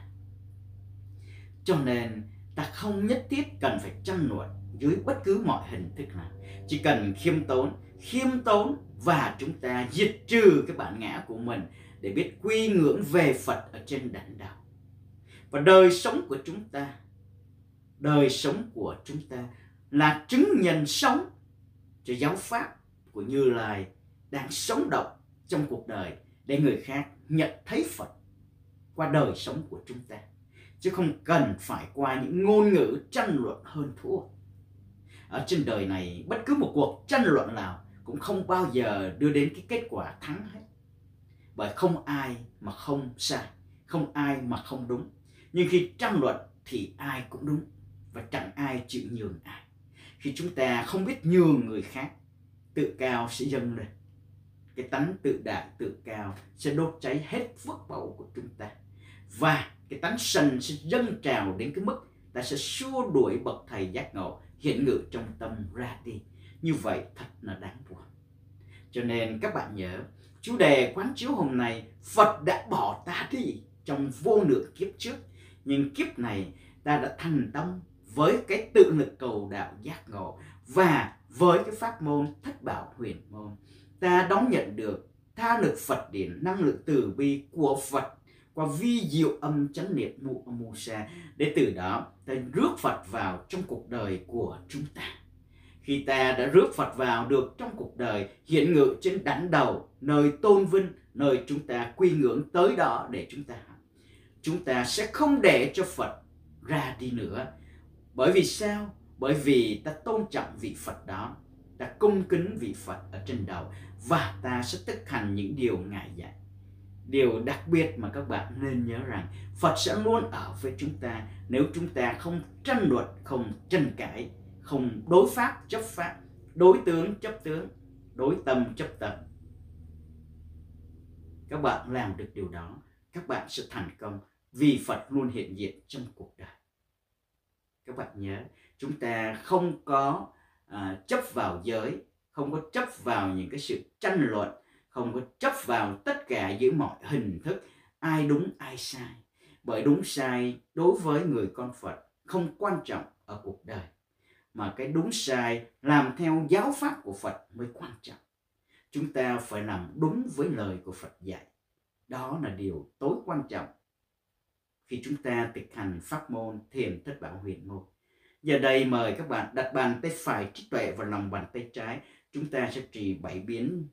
Cho nên ta không nhất thiết cần phải chăm luận dưới bất cứ mọi hình thức nào. Chỉ cần khiêm tốn, khiêm tốn và chúng ta diệt trừ cái bản ngã của mình để biết quy ngưỡng về Phật ở trên đảnh đạo. Và đời sống của chúng ta, đời sống của chúng ta là chứng nhận sống cho giáo pháp của Như Lai đang sống động trong cuộc đời để người khác nhận thấy Phật qua đời sống của chúng ta. Chứ không cần phải qua những ngôn ngữ tranh luận hơn thua. Ở trên đời này bất cứ một cuộc tranh luận nào cũng không bao giờ đưa đến cái kết quả thắng hết bởi không ai mà không sai, không ai mà không đúng. Nhưng khi tranh luận thì ai cũng đúng và chẳng ai chịu nhường ai. Khi chúng ta không biết nhường người khác, tự cao sẽ dâng lên. Cái tánh tự đại, tự cao sẽ đốt cháy hết phước báu của chúng ta. Và cái tánh sân sẽ dâng trào đến cái mức ta sẽ xua đuổi bậc thầy giác ngộ, hiện ngự trong tâm ra đi. Như vậy thật là đáng buồn. Cho nên các bạn nhớ chủ đề quán chiếu hôm nay, phật đã bỏ ta đi trong vô lượng kiếp trước. Nhưng kiếp này ta đã thành tâm với cái tự lực cầu đạo giác ngộ và với cái pháp môn thất bảo huyền môn. Ta đón nhận được tha lực Phật điển năng lực từ bi của Phật qua vi diệu âm chánh niệm mu mu sa. Để từ đó, ta rước Phật vào trong cuộc đời của chúng ta. Khi ta đã rước Phật vào được trong cuộc đời hiện ngự trên đảnh đầu nơi tôn vinh nơi chúng ta quy ngưỡng tới đó để chúng ta chúng ta sẽ không để cho Phật ra đi nữa. Bởi vì sao? Bởi vì ta tôn trọng vị Phật đó. Ta cung kính vị Phật ở trên đầu. Và ta sẽ thực hành những điều Ngài dạy. Điều đặc biệt mà các bạn nên nhớ rằng Phật sẽ luôn ở với chúng ta. Nếu chúng ta không tranh luận, không tranh cãi, không đối pháp chấp pháp, đối tướng chấp tướng, đối tâm chấp tâm. Các bạn làm được điều đó, các bạn sẽ thành công. Vì Phật luôn hiện diện trong cuộc đời. Các bạn nhớ, chúng ta không có à, chấp vào giới không có chấp vào những cái sự tranh luận không có chấp vào tất cả giữa mọi hình thức. Ai đúng ai sai. Bởi đúng sai đối với người con phật không quan trọng ở cuộc đời. Mà cái đúng sai làm theo giáo pháp của phật mới quan trọng chúng ta phải làm đúng với lời của phật dạy đó là điều tối quan trọng khi chúng ta thực hành pháp môn thiền thất bảo huyền môn, Giờ đây mời các bạn đặt bàn tay phải trí tuệ vào lòng bàn tay trái. Chúng ta sẽ trì bảy biến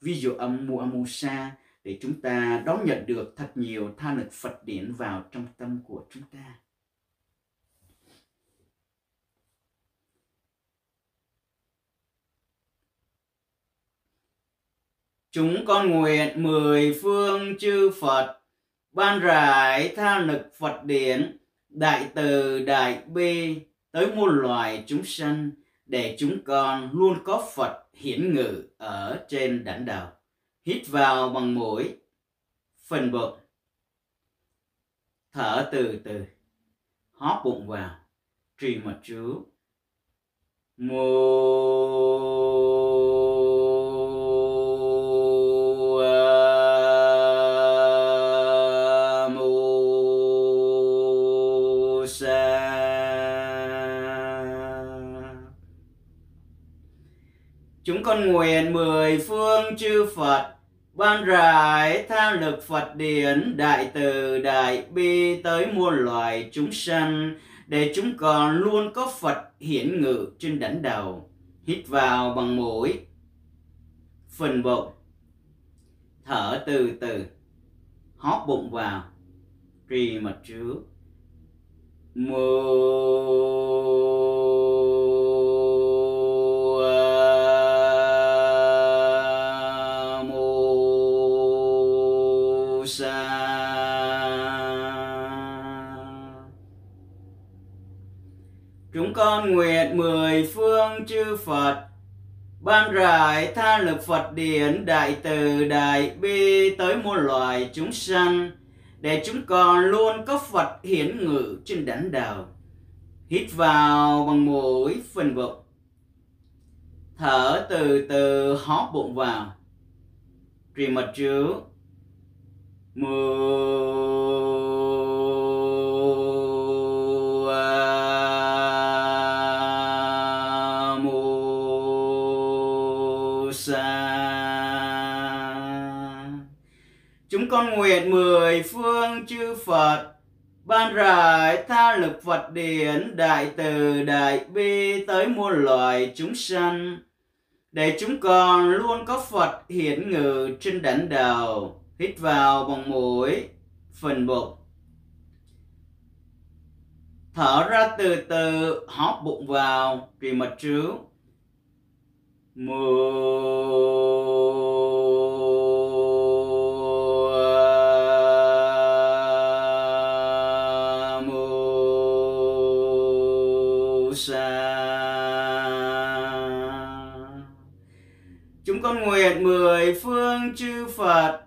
ví dụ âm mu âm sa để chúng ta đón nhận được thật nhiều tha lực Phật điển vào trong tâm của chúng ta. Chúng con nguyện mười phương chư Phật ban rải tha lực Phật điển đại từ đại bi tới muôn loài chúng sanh để chúng con luôn có Phật hiển ngự ở trên đảnh đầu. Hít vào bằng mũi, phần bụng. Thở từ từ, hóp bụng vào, trì một chú. Mô Chúng con nguyện mười phương chư Phật, ban rải tha lực Phật điển, đại từ, đại bi tới muôn loài chúng sanh, để chúng con luôn có Phật hiển ngự trên đỉnh đầu. Hít vào bằng mũi. Phần bụng. Thở từ từ. Hóp bụng vào. Trì mật trước. Mười con nguyện mười phương chư Phật. Ban rải tha lực Phật điển đại từ đại bi tới muôn loài chúng sanh, để chúng con luôn có Phật hiển ngự trên đảnh đầu hít vào bằng mũi phần bụng. Thở từ từ hóp bụng vào. Trì mật chú. Mười nguyện mười phương chư Phật. Ban rải tha lực Phật điển, đại từ, đại bi tới muôn loài chúng sanh. Để chúng con luôn có Phật hiển ngự trên đảnh đầu, hít vào bằng mũi, phần bụng. Thở ra từ từ, hóp bụng vào trì mật trước mười nguyện mười phương chư Phật.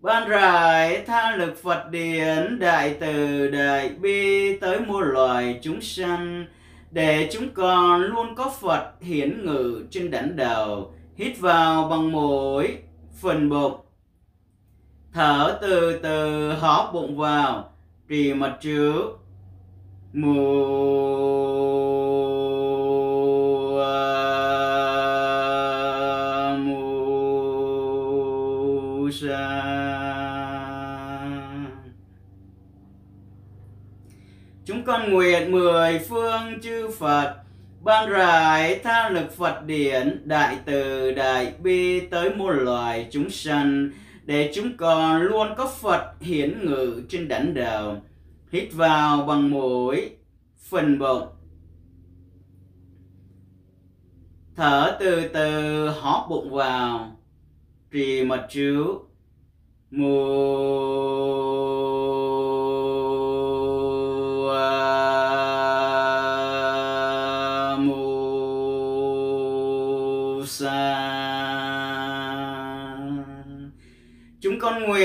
Ban rải tha lực Phật điển, đại từ, đại bi tới muôn loài chúng sanh. Để chúng con luôn có Phật hiển ngự trên đảnh đầu, hít vào bằng mũi, phần bụng. Thở từ từ hóp bụng vào, trì mật chú mùi nguyện mười phương chư Phật. Ban rải tha lực Phật điển, đại từ, đại bi tới muôn loài chúng sanh, để chúng con luôn có Phật hiển ngự trên đảnh đầu. Hít vào bằng mũi phần bụng. Thở từ từ, hóp bụng vào. Trì mật chú mùa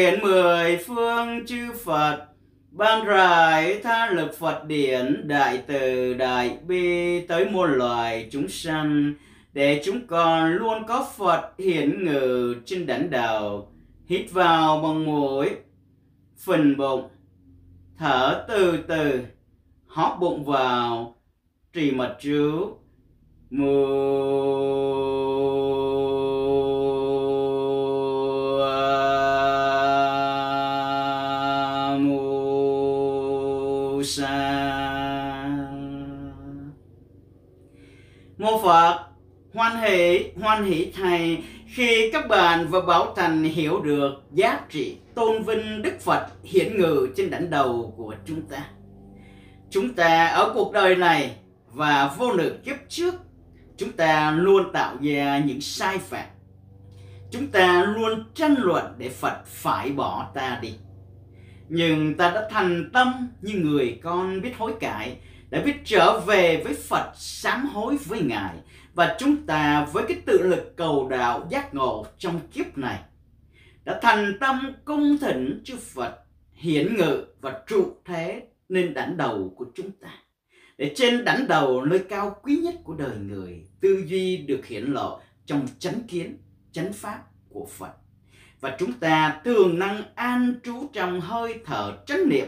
nguyện mười phương chư Phật. Ban rải tha lực Phật điển, đại từ, đại bi, tới muôn loài chúng sanh, để chúng con luôn có Phật hiển ngự trên đảnh đầu, hít vào bằng mũi phần bụng, thở từ từ, hóp bụng vào, trì mật chú mùa phật hoan hỷ hoan hỷ thầy khi các bạn và Bảo Thành hiểu được giá trị tôn vinh Đức Phật hiển ngự trên đỉnh đầu của chúng ta. Chúng ta ở cuộc đời này và vô lượng kiếp trước, chúng ta luôn tạo ra những sai phạm. Chúng ta luôn tranh luận để Phật phải bỏ ta đi. Nhưng ta đã thành tâm như người con biết hối cải, để biết trở về với Phật sám hối với Ngài và chúng ta với cái tự lực cầu đạo giác ngộ trong kiếp này. Đã thành tâm cung thỉnh chư Phật hiển ngự và trụ thế nên đảnh đầu của chúng ta. Để trên đảnh đầu nơi cao quý nhất của đời người, tư duy được hiển lộ trong chánh kiến, chánh pháp của Phật. Và chúng ta thường năng an trú trong hơi thở chánh niệm.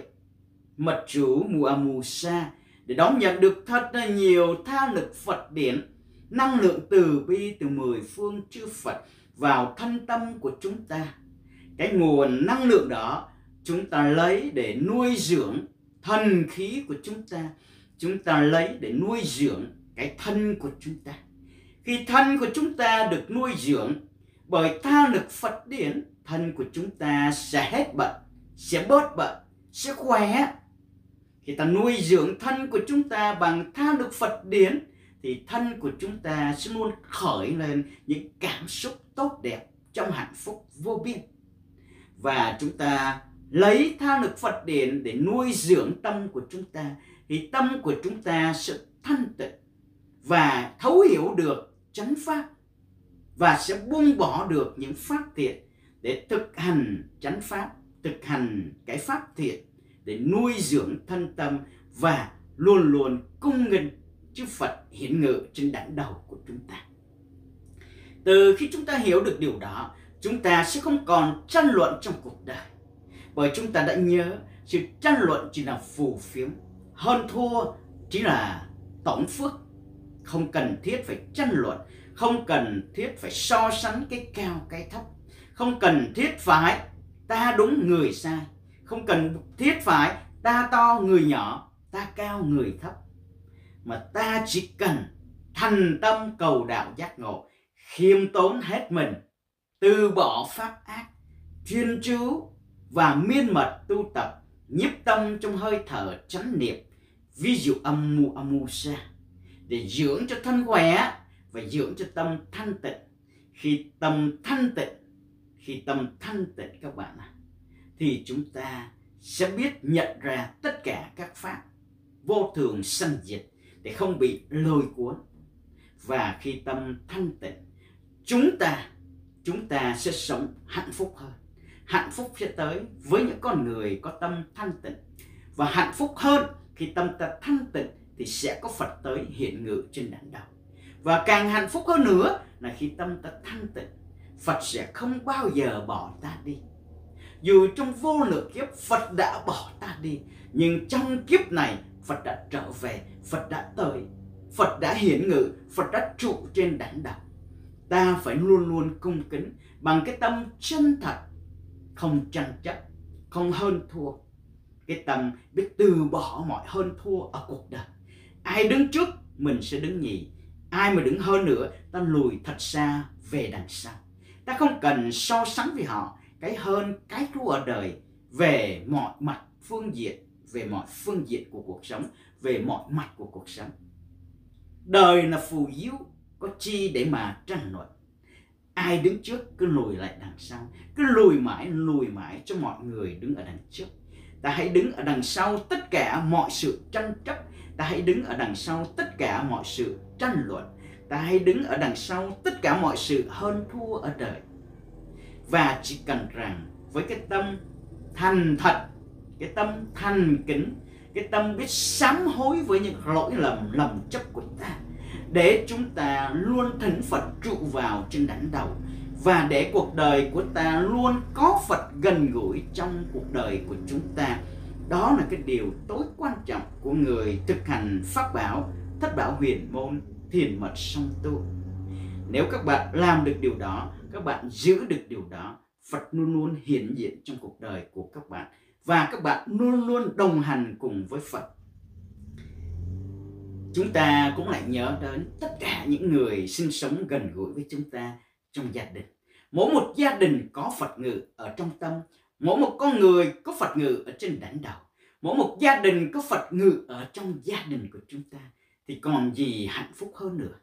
Mật chủ Muamusa để đón nhận được thật là nhiều tha lực Phật điển năng lượng từ bi từ mười phương chư Phật vào thân tâm của chúng ta. Cái nguồn năng lượng đó chúng ta lấy để nuôi dưỡng thần khí của chúng ta. Chúng ta lấy để nuôi dưỡng cái thân của chúng ta. Khi thân của chúng ta được nuôi dưỡng bởi tha lực Phật điển, thân của chúng ta sẽ hết bệnh, sẽ bớt bệnh, sẽ khỏe. Khi ta nuôi dưỡng thân của chúng ta bằng tha lực Phật điển, thì thân của chúng ta sẽ luôn khởi lên những cảm xúc tốt đẹp trong hạnh phúc vô biên. Và chúng ta lấy tha lực Phật điển để nuôi dưỡng tâm của chúng ta, thì tâm của chúng ta sẽ thanh tịnh và thấu hiểu được chánh pháp và sẽ buông bỏ được những pháp thiện để thực hành chánh pháp, thực hành cái pháp thiện để nuôi dưỡng thân tâm và luôn luôn cung nghinh chư Phật hiển ngự trên đỉnh đầu của chúng ta. Từ khi chúng ta hiểu được điều đó, chúng ta sẽ không còn tranh luận trong cuộc đời. Bởi chúng ta đã nhớ sự tranh luận chỉ là phù phiếm, hơn thua chỉ là tổng phước. Không cần thiết phải tranh luận, không cần thiết phải so sánh cái cao cái thấp, không cần thiết phải ta đúng người sai, không cần thiết phải ta to người nhỏ, ta cao người thấp. Mà ta chỉ cần thành tâm cầu đạo giác ngộ khiêm tốn hết mình từ bỏ pháp ác chuyên chú và miên mật tu tập nhiếp tâm trong hơi thở chánh niệm ví dụ âm mu âm mu sa để dưỡng cho thân khỏe và dưỡng cho tâm thanh tịnh. Khi tâm thanh tịnh khi tâm thanh tịnh các bạn ạ thì chúng ta sẽ biết nhận ra tất cả các pháp vô thường sanh diệt để không bị lôi cuốn. Và khi tâm thanh tịnh, chúng ta chúng ta sẽ sống hạnh phúc hơn. Hạnh phúc sẽ tới với những con người có tâm thanh tịnh. Và hạnh phúc hơn khi tâm ta thanh tịnh thì sẽ có Phật tới hiện ngự trên đỉnh đầu. Và càng hạnh phúc hơn nữa là khi tâm ta thanh tịnh, Phật sẽ không bao giờ bỏ ta đi dù trong vô lượng kiếp Phật đã bỏ ta đi nhưng trong kiếp này Phật đã trở về, Phật đã tới, Phật đã hiển ngự, Phật đã trụ trên đảnh đạo Ta phải luôn luôn cung kính bằng cái tâm chân thật, không tranh chấp, không hơn thua. Cái tâm biết từ bỏ mọi hơn thua ở cuộc đời. Ai đứng trước, mình sẽ đứng nhì. Ai mà đứng hơn nữa, ta lùi thật xa về đằng sau. Ta không cần so sánh với họ cái hơn, cái thua ở đời về mọi mặt phương diện về mọi phương diện của cuộc sống về mọi mặt của cuộc sống. Đời là phù diếu, có chi để mà tranh luận. Ai đứng trước cứ lùi lại đằng sau cứ lùi mãi lùi mãi cho mọi người đứng ở đằng trước. Ta hãy đứng ở đằng sau tất cả mọi sự tranh chấp. Ta hãy đứng ở đằng sau tất cả mọi sự tranh luận. Ta hãy đứng ở đằng sau tất cả mọi sự hơn thua ở đời và chỉ cần rằng với cái tâm thành thật, cái tâm thành kính, cái tâm biết sám hối với những lỗi lầm lầm chấp của ta, để chúng ta luôn thỉnh Phật trụ vào trên đỉnh đầu. Và để cuộc đời của ta luôn có Phật gần gũi trong cuộc đời của chúng ta. Đó là cái điều tối quan trọng của người thực hành pháp bảo, thất bảo huyền môn thiền mật song tu. Nếu các bạn làm được điều đó các bạn giữ được điều đó Phật luôn luôn hiện diện trong cuộc đời của các bạn. Và các bạn luôn luôn đồng hành cùng với Phật. Chúng ta cũng lại nhớ đến tất cả những người sinh sống gần gũi với chúng ta trong gia đình. Mỗi một gia đình có Phật ngự ở trong tâm, mỗi một con người có Phật ngự ở trên đỉnh đầu, mỗi một gia đình có Phật ngự ở trong gia đình của chúng ta. Thì còn gì hạnh phúc hơn nữa?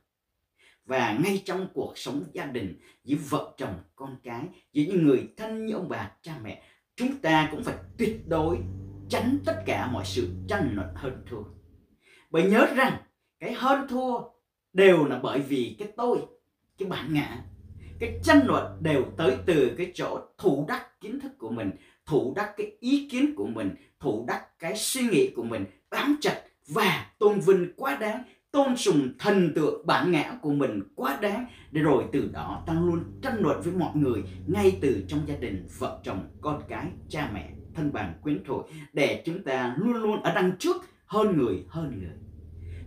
Và ngay trong cuộc sống gia đình giữa vợ chồng, con cái, giữa những người thân như ông bà, cha mẹ, chúng ta cũng phải tuyệt đối tránh tất cả mọi sự tranh luận hơn thua. Bởi nhớ rằng cái hơn thua đều là bởi vì cái tôi, cái bản ngã. Cái tranh luận đều tới từ cái chỗ thủ đắc kiến thức của mình, thủ đắc cái ý kiến của mình, thủ đắc cái suy nghĩ của mình, bám chặt và tôn vinh quá đáng tôn sùng thần tượng bản ngã của mình quá đáng để rồi từ đó ta luôn tranh luận với mọi người, ngay từ trong gia đình, vợ chồng, con cái, cha mẹ, thân bằng quyến thuộc, để chúng ta luôn luôn ở đằng trước hơn người hơn người.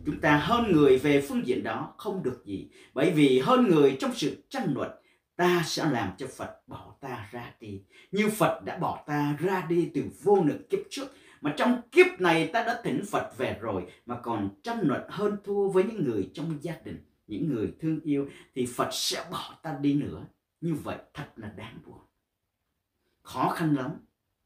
Chúng ta hơn người về phương diện đó không được gì, bởi vì hơn người trong sự tranh luận, ta sẽ làm cho Phật bỏ ta ra đi. Như Phật đã bỏ ta ra đi từ vô lượng kiếp trước mà trong kiếp này ta đã thỉnh Phật về rồi mà còn tranh luận hơn thua với những người trong gia đình, những người thương yêu thì Phật sẽ bỏ ta đi nữa. Như vậy thật là đáng buồn. Khó khăn lắm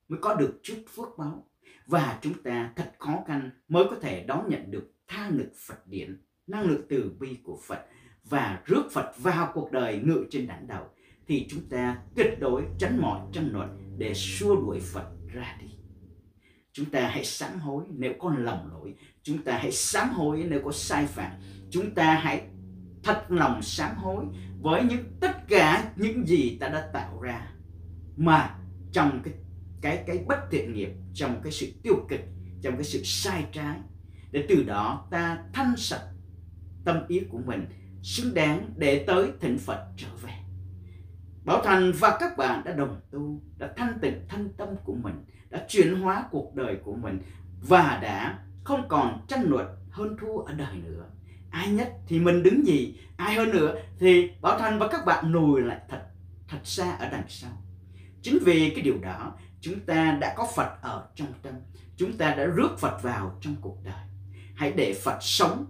mới có được chút phước báo và chúng ta thật khó khăn mới có thể đón nhận được tha lực Phật điển năng lực từ bi của Phật và rước Phật vào cuộc đời ngự trên đảnh đầu thì chúng ta tuyệt đối tránh mọi tranh luận để xua đuổi Phật ra đi chúng ta hãy sám hối nếu có lầm lỗi. Chúng ta hãy sám hối nếu có sai phạm. Chúng ta hãy thật lòng sám hối với những tất cả những gì ta đã tạo ra. Mà trong cái cái cái bất thiện nghiệp trong cái sự tiêu cực trong cái sự sai trái để từ đó ta thanh sạch tâm ý của mình xứng đáng để tới thỉnh Phật trở về. Bảo Thành và các bạn đã đồng tu, đã thanh tịnh thanh tâm của mình, đã chuyển hóa cuộc đời của mình và đã không còn tranh luận hơn thua ở đời nữa. Ai nhất thì mình đứng gì, ai hơn nữa thì Bảo Thành và các bạn lùi lại thật, thật xa ở đằng sau. Chính vì cái điều đó, chúng ta đã có Phật ở trong tâm, chúng ta đã rước Phật vào trong cuộc đời. Hãy để Phật sống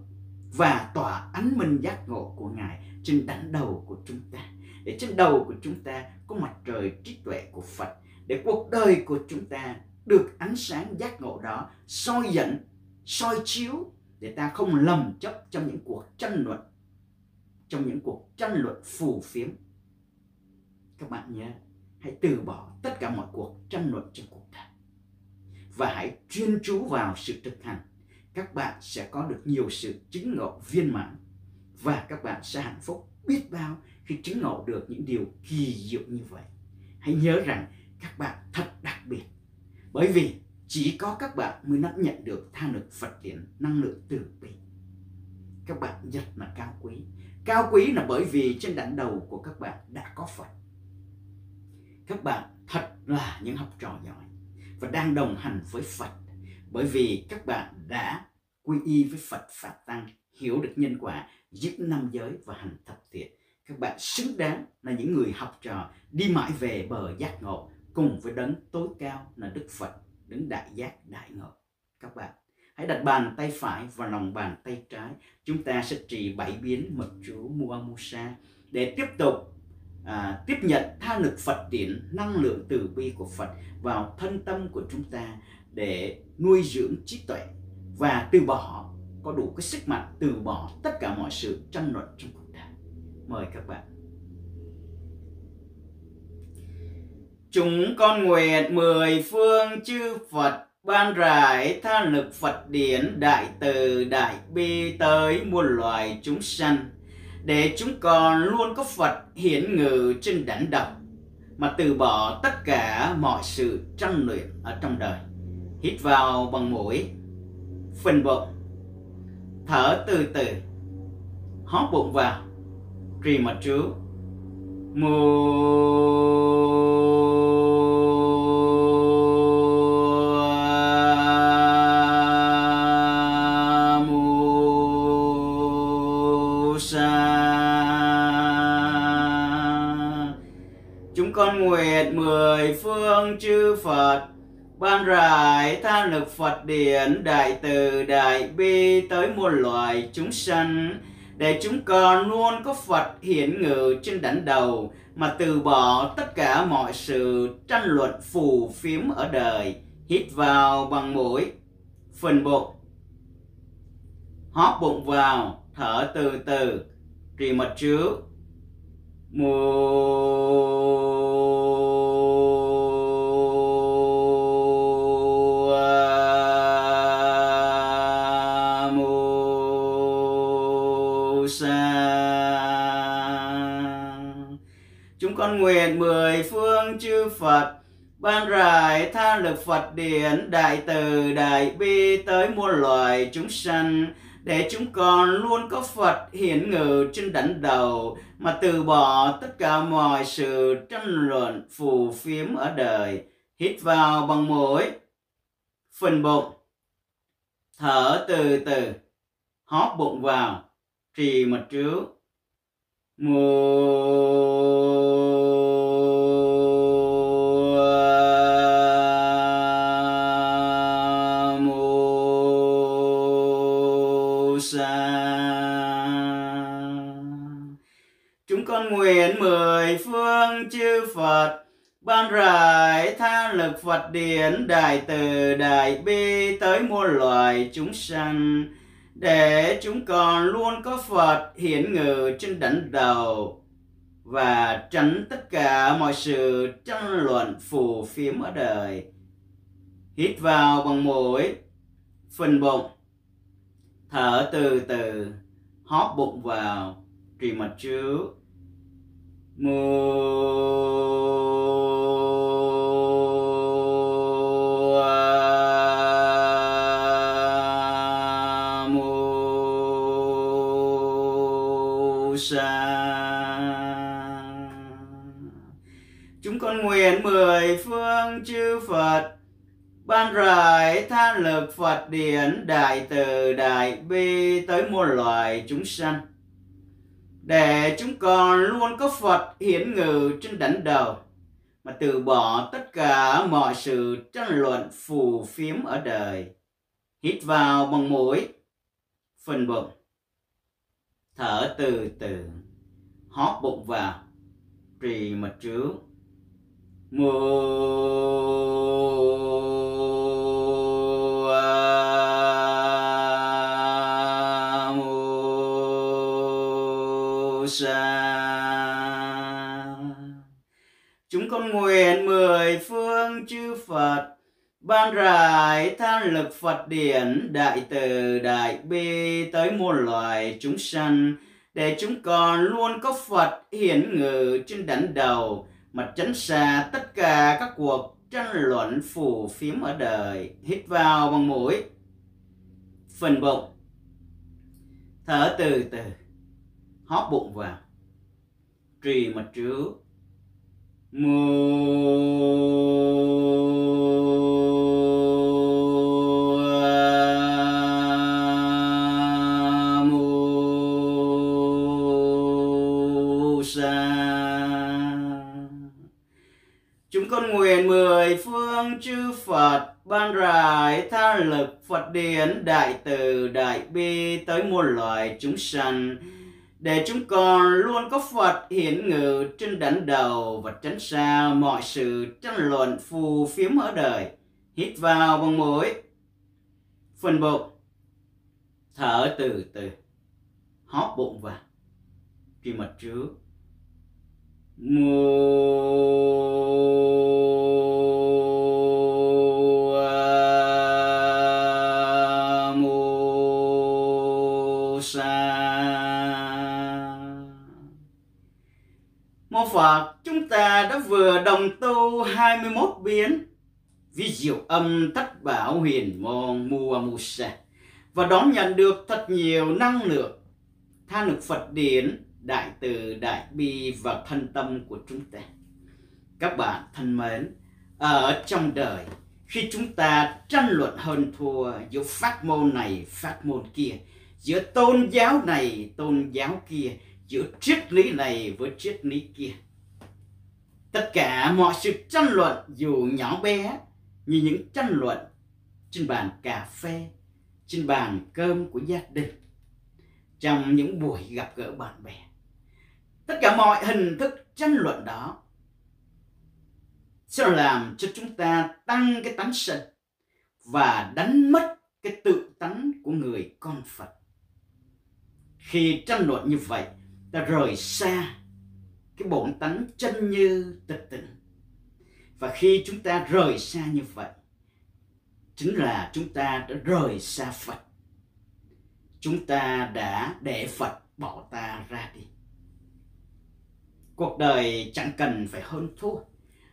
và tỏa ánh minh giác ngộ của Ngài trên đỉnh đầu của chúng ta. Để trên đầu của chúng ta có mặt trời trí tuệ của Phật. Để cuộc đời của chúng ta được ánh sáng giác ngộ đó soi dẫn, soi chiếu để ta không lầm chấp trong những cuộc tranh luận, trong những cuộc tranh luận phù phiếm. Các bạn nhớ, hãy từ bỏ tất cả mọi cuộc tranh luận trong cuộc đời và hãy chuyên chú vào sự thực hành các bạn sẽ có được nhiều sự chứng ngộ viên mãn và các bạn sẽ hạnh phúc biết bao khi chứng ngộ được những điều kỳ diệu như vậy. Hãy nhớ rằng các bạn thật đặc biệt bởi vì chỉ có các bạn mới nắm nhận được tha lực Phật điển năng lượng từ bi. Các bạn rất là cao quý. Cao quý là bởi vì trên đỉnh đầu của các bạn đã có Phật. Các bạn thật là những học trò giỏi và đang đồng hành với Phật bởi vì các bạn đã quy y với Phật phật Tăng, hiểu được nhân quả, giữ năm giới và hành thập thiện. Các bạn xứng đáng là những người học trò đi mãi về bờ giác ngộ cùng với đấng tối cao là Đức Phật, đứng đại giác đại ngộ. Các bạn hãy đặt bàn tay phải vào lòng bàn tay trái. Chúng ta sẽ trì bảy biến mật chú Muamusa để tiếp tục à, tiếp nhận tha lực Phật điển năng lượng từ bi của Phật vào thân tâm của chúng ta để nuôi dưỡng trí tuệ và từ bỏ có đủ cái sức mạnh từ bỏ tất cả mọi sự tranh luận trong cuộc đời mời các bạn chúng con nguyện mười phương chư Phật, ban rải tha lực Phật điển đại từ đại bi tới muôn loài chúng sanh, để chúng con luôn có Phật hiển ngự trên đảnh đầu mà từ bỏ tất cả mọi sự tranh luyện ở trong đời. Hít vào bằng mũi, phình bụng, thở từ từ hóp bụng vào trì mật chú chúng con nguyện mười phương chư Phật, ban rải tha lực Phật điển đại từ đại bi tới muôn loài chúng sanh để chúng con luôn có Phật hiển ngự trên đỉnh đầu mà từ bỏ tất cả mọi sự tranh luận phù phiếm ở đời hít vào bằng mũi. Phần bụng. Hóp bụng vào thở từ từ. Trì mật chứa, mùa nguyện mười phương chư Phật. Ban rải tha lực Phật điển đại từ đại bi tới muôn loài chúng sanh để chúng con luôn có Phật hiển ngự trên đỉnh đầu mà từ bỏ tất cả mọi sự tranh luận phù phiếm ở đời. Hít vào bằng mũi phần bụng thở từ từ hóp bụng vào trì mật trước, mùa ban rải tha lực Phật điển đại từ đại bi tới muôn loài chúng sanh để chúng con luôn có Phật hiển ngự trên đỉnh đầu và tránh tất cả mọi sự tranh luận phù phiếm ở đời. Hít vào bằng mũi, phần bụng, thở từ từ, hóp bụng vào trì mặt trước mô chúng con nguyện mười phương chư Phật, ban rải tha lực Phật điển đại từ đại bi tới muôn loài chúng sanh. Để chúng con luôn có Phật hiển ngự trên đỉnh đầu, mà từ bỏ tất cả mọi sự tranh luận phù phiếm ở đời. Hít vào bằng mũi phần bụng thở từ từ hóp bụng vào trì mật trước mùa ban rải than lực Phật điển, đại từ đại bi tới muôn loài chúng sanh, để chúng con luôn có Phật hiển ngự trên đỉnh đầu mà tránh xa tất cả các cuộc tranh luận phù phiếm ở đời. Hít vào bằng mũi. Phần bụng. Thở từ từ. Hóp bụng vào. Trì mặt trước Chúng Đại tha lực Phật điển đại từ đại bi tới muôn loài chúng sanh để chúng con luôn có Phật hiển ngự trên đỉnh đầu và tránh xa mọi sự tranh luận phù phiếm ở đời. Hít vào bằng mũi, phần bụng, thở từ từ, hóp bụng vào, khi mặt trước, Mùa... Phật, chúng ta đã vừa đồng tu 21 biến. Với diệu âm thất bảo huyền môn mua musa và đón nhận được thật nhiều năng lượng. Tha lực Phật điển đại từ đại bi và thân tâm của chúng ta. Các bạn thân mến, ở trong đời khi chúng ta tranh luận hơn thua giữa pháp môn này pháp môn kia giữa tôn giáo này tôn giáo kia giữa triết lý này với triết lý kia tất cả mọi sự tranh luận dù nhỏ bé như những tranh luận trên bàn cà phê trên bàn cơm của gia đình trong những buổi gặp gỡ bạn bè tất cả mọi hình thức tranh luận đó sẽ làm cho chúng ta tăng cái tánh sân và đánh mất cái tự tánh của người con Phật. Khi tranh luận như vậy, ta rời xa cái bổn tánh chân như tịch tịnh. Và khi chúng ta rời xa như vậy, chính là chúng ta đã rời xa Phật. Chúng ta đã để Phật bỏ ta ra đi. Cuộc đời chẳng cần phải hơn thua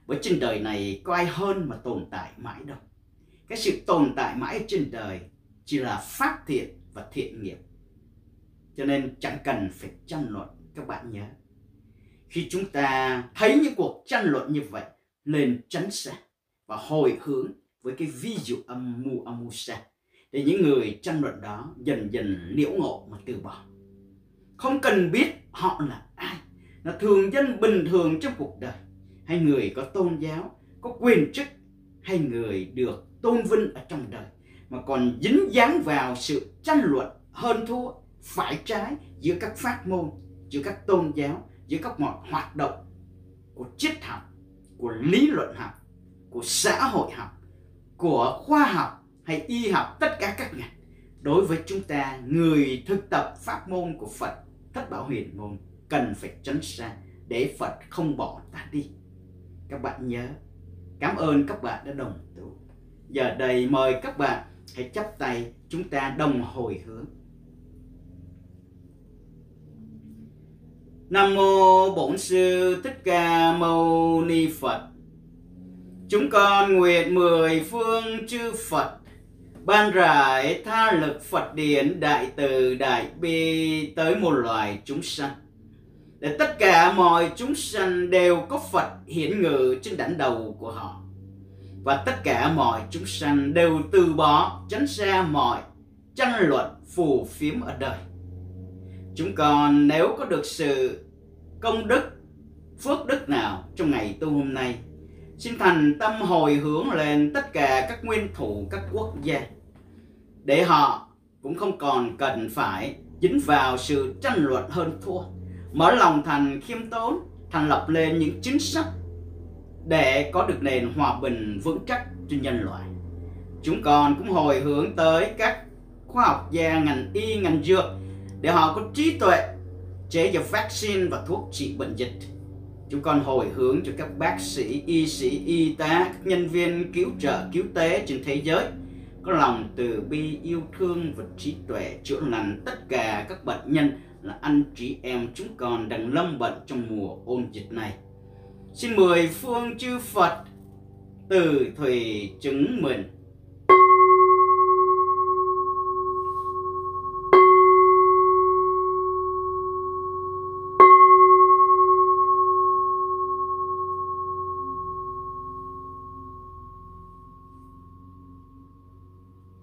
bởi trên đời này có ai hơn mà tồn tại mãi đâu cái sự tồn tại mãi trên đời chỉ là phát thiện và thiện nghiệp cho nên chẳng cần phải tranh luận các bạn nhớ khi chúng ta thấy những cuộc tranh luận như vậy, lên tránh xa và hồi hướng với cái ví dụ âm mu xa để những người tranh luận đó dần dần liễu ngộ mà từ bỏ. Không cần biết họ là ai, là thường dân bình thường trong cuộc đời, hay người có tôn giáo, có quyền chức, hay người được tôn vinh ở trong đời, mà còn dính dáng vào sự tranh luận hơn thua, phải trái giữa các phát môn, giữa các tôn giáo giữa các mọi hoạt động của triết học, của lý luận học, của xã hội học, của khoa học hay y học, tất cả các ngành. Đối với chúng ta, người thực tập pháp môn của Phật, thất bảo huyền môn, cần phải tránh xa để Phật không bỏ ta đi. Các bạn nhớ, cảm ơn các bạn đã đồng tu. Giờ đây mời các bạn hãy chắp tay, chúng ta đồng hồi hướng. Nam mô Bổn sư Thích Ca Mâu Ni Phật. Chúng con nguyện mười phương chư Phật, ban rải tha lực Phật điển đại từ đại bi tới một loài chúng sanh. Để tất cả mọi chúng sanh đều có Phật hiển ngự trên đỉnh đầu của họ. Và tất cả mọi chúng sanh đều từ bỏ, tránh xa mọi tranh luận phù phiếm ở đời. Chúng con nếu có được sự công đức, phước đức nào trong ngày tu hôm nay. Xin thành tâm hồi hướng lên tất cả các nguyên thủ, các quốc gia. Để họ cũng không còn cần phải dính vào sự tranh luận hơn thua. Mở lòng thành khiêm tốn, thành lập lên những chính sách để có được nền hòa bình vững chắc trên nhân loại. Chúng con cũng hồi hướng tới các khoa học gia ngành y, ngành dược để họ có trí tuệ chế cho vaccine và thuốc trị bệnh dịch. Chúng con hồi hướng cho các bác sĩ, y sĩ, y tá, các nhân viên cứu trợ, cứu tế trên thế giới có lòng từ bi, yêu thương và trí tuệ chữa lành tất cả các bệnh nhân là anh, chị em chúng con đang lâm bệnh trong mùa ôn dịch này. Xin mười phương chư Phật từ thủy chứng mình.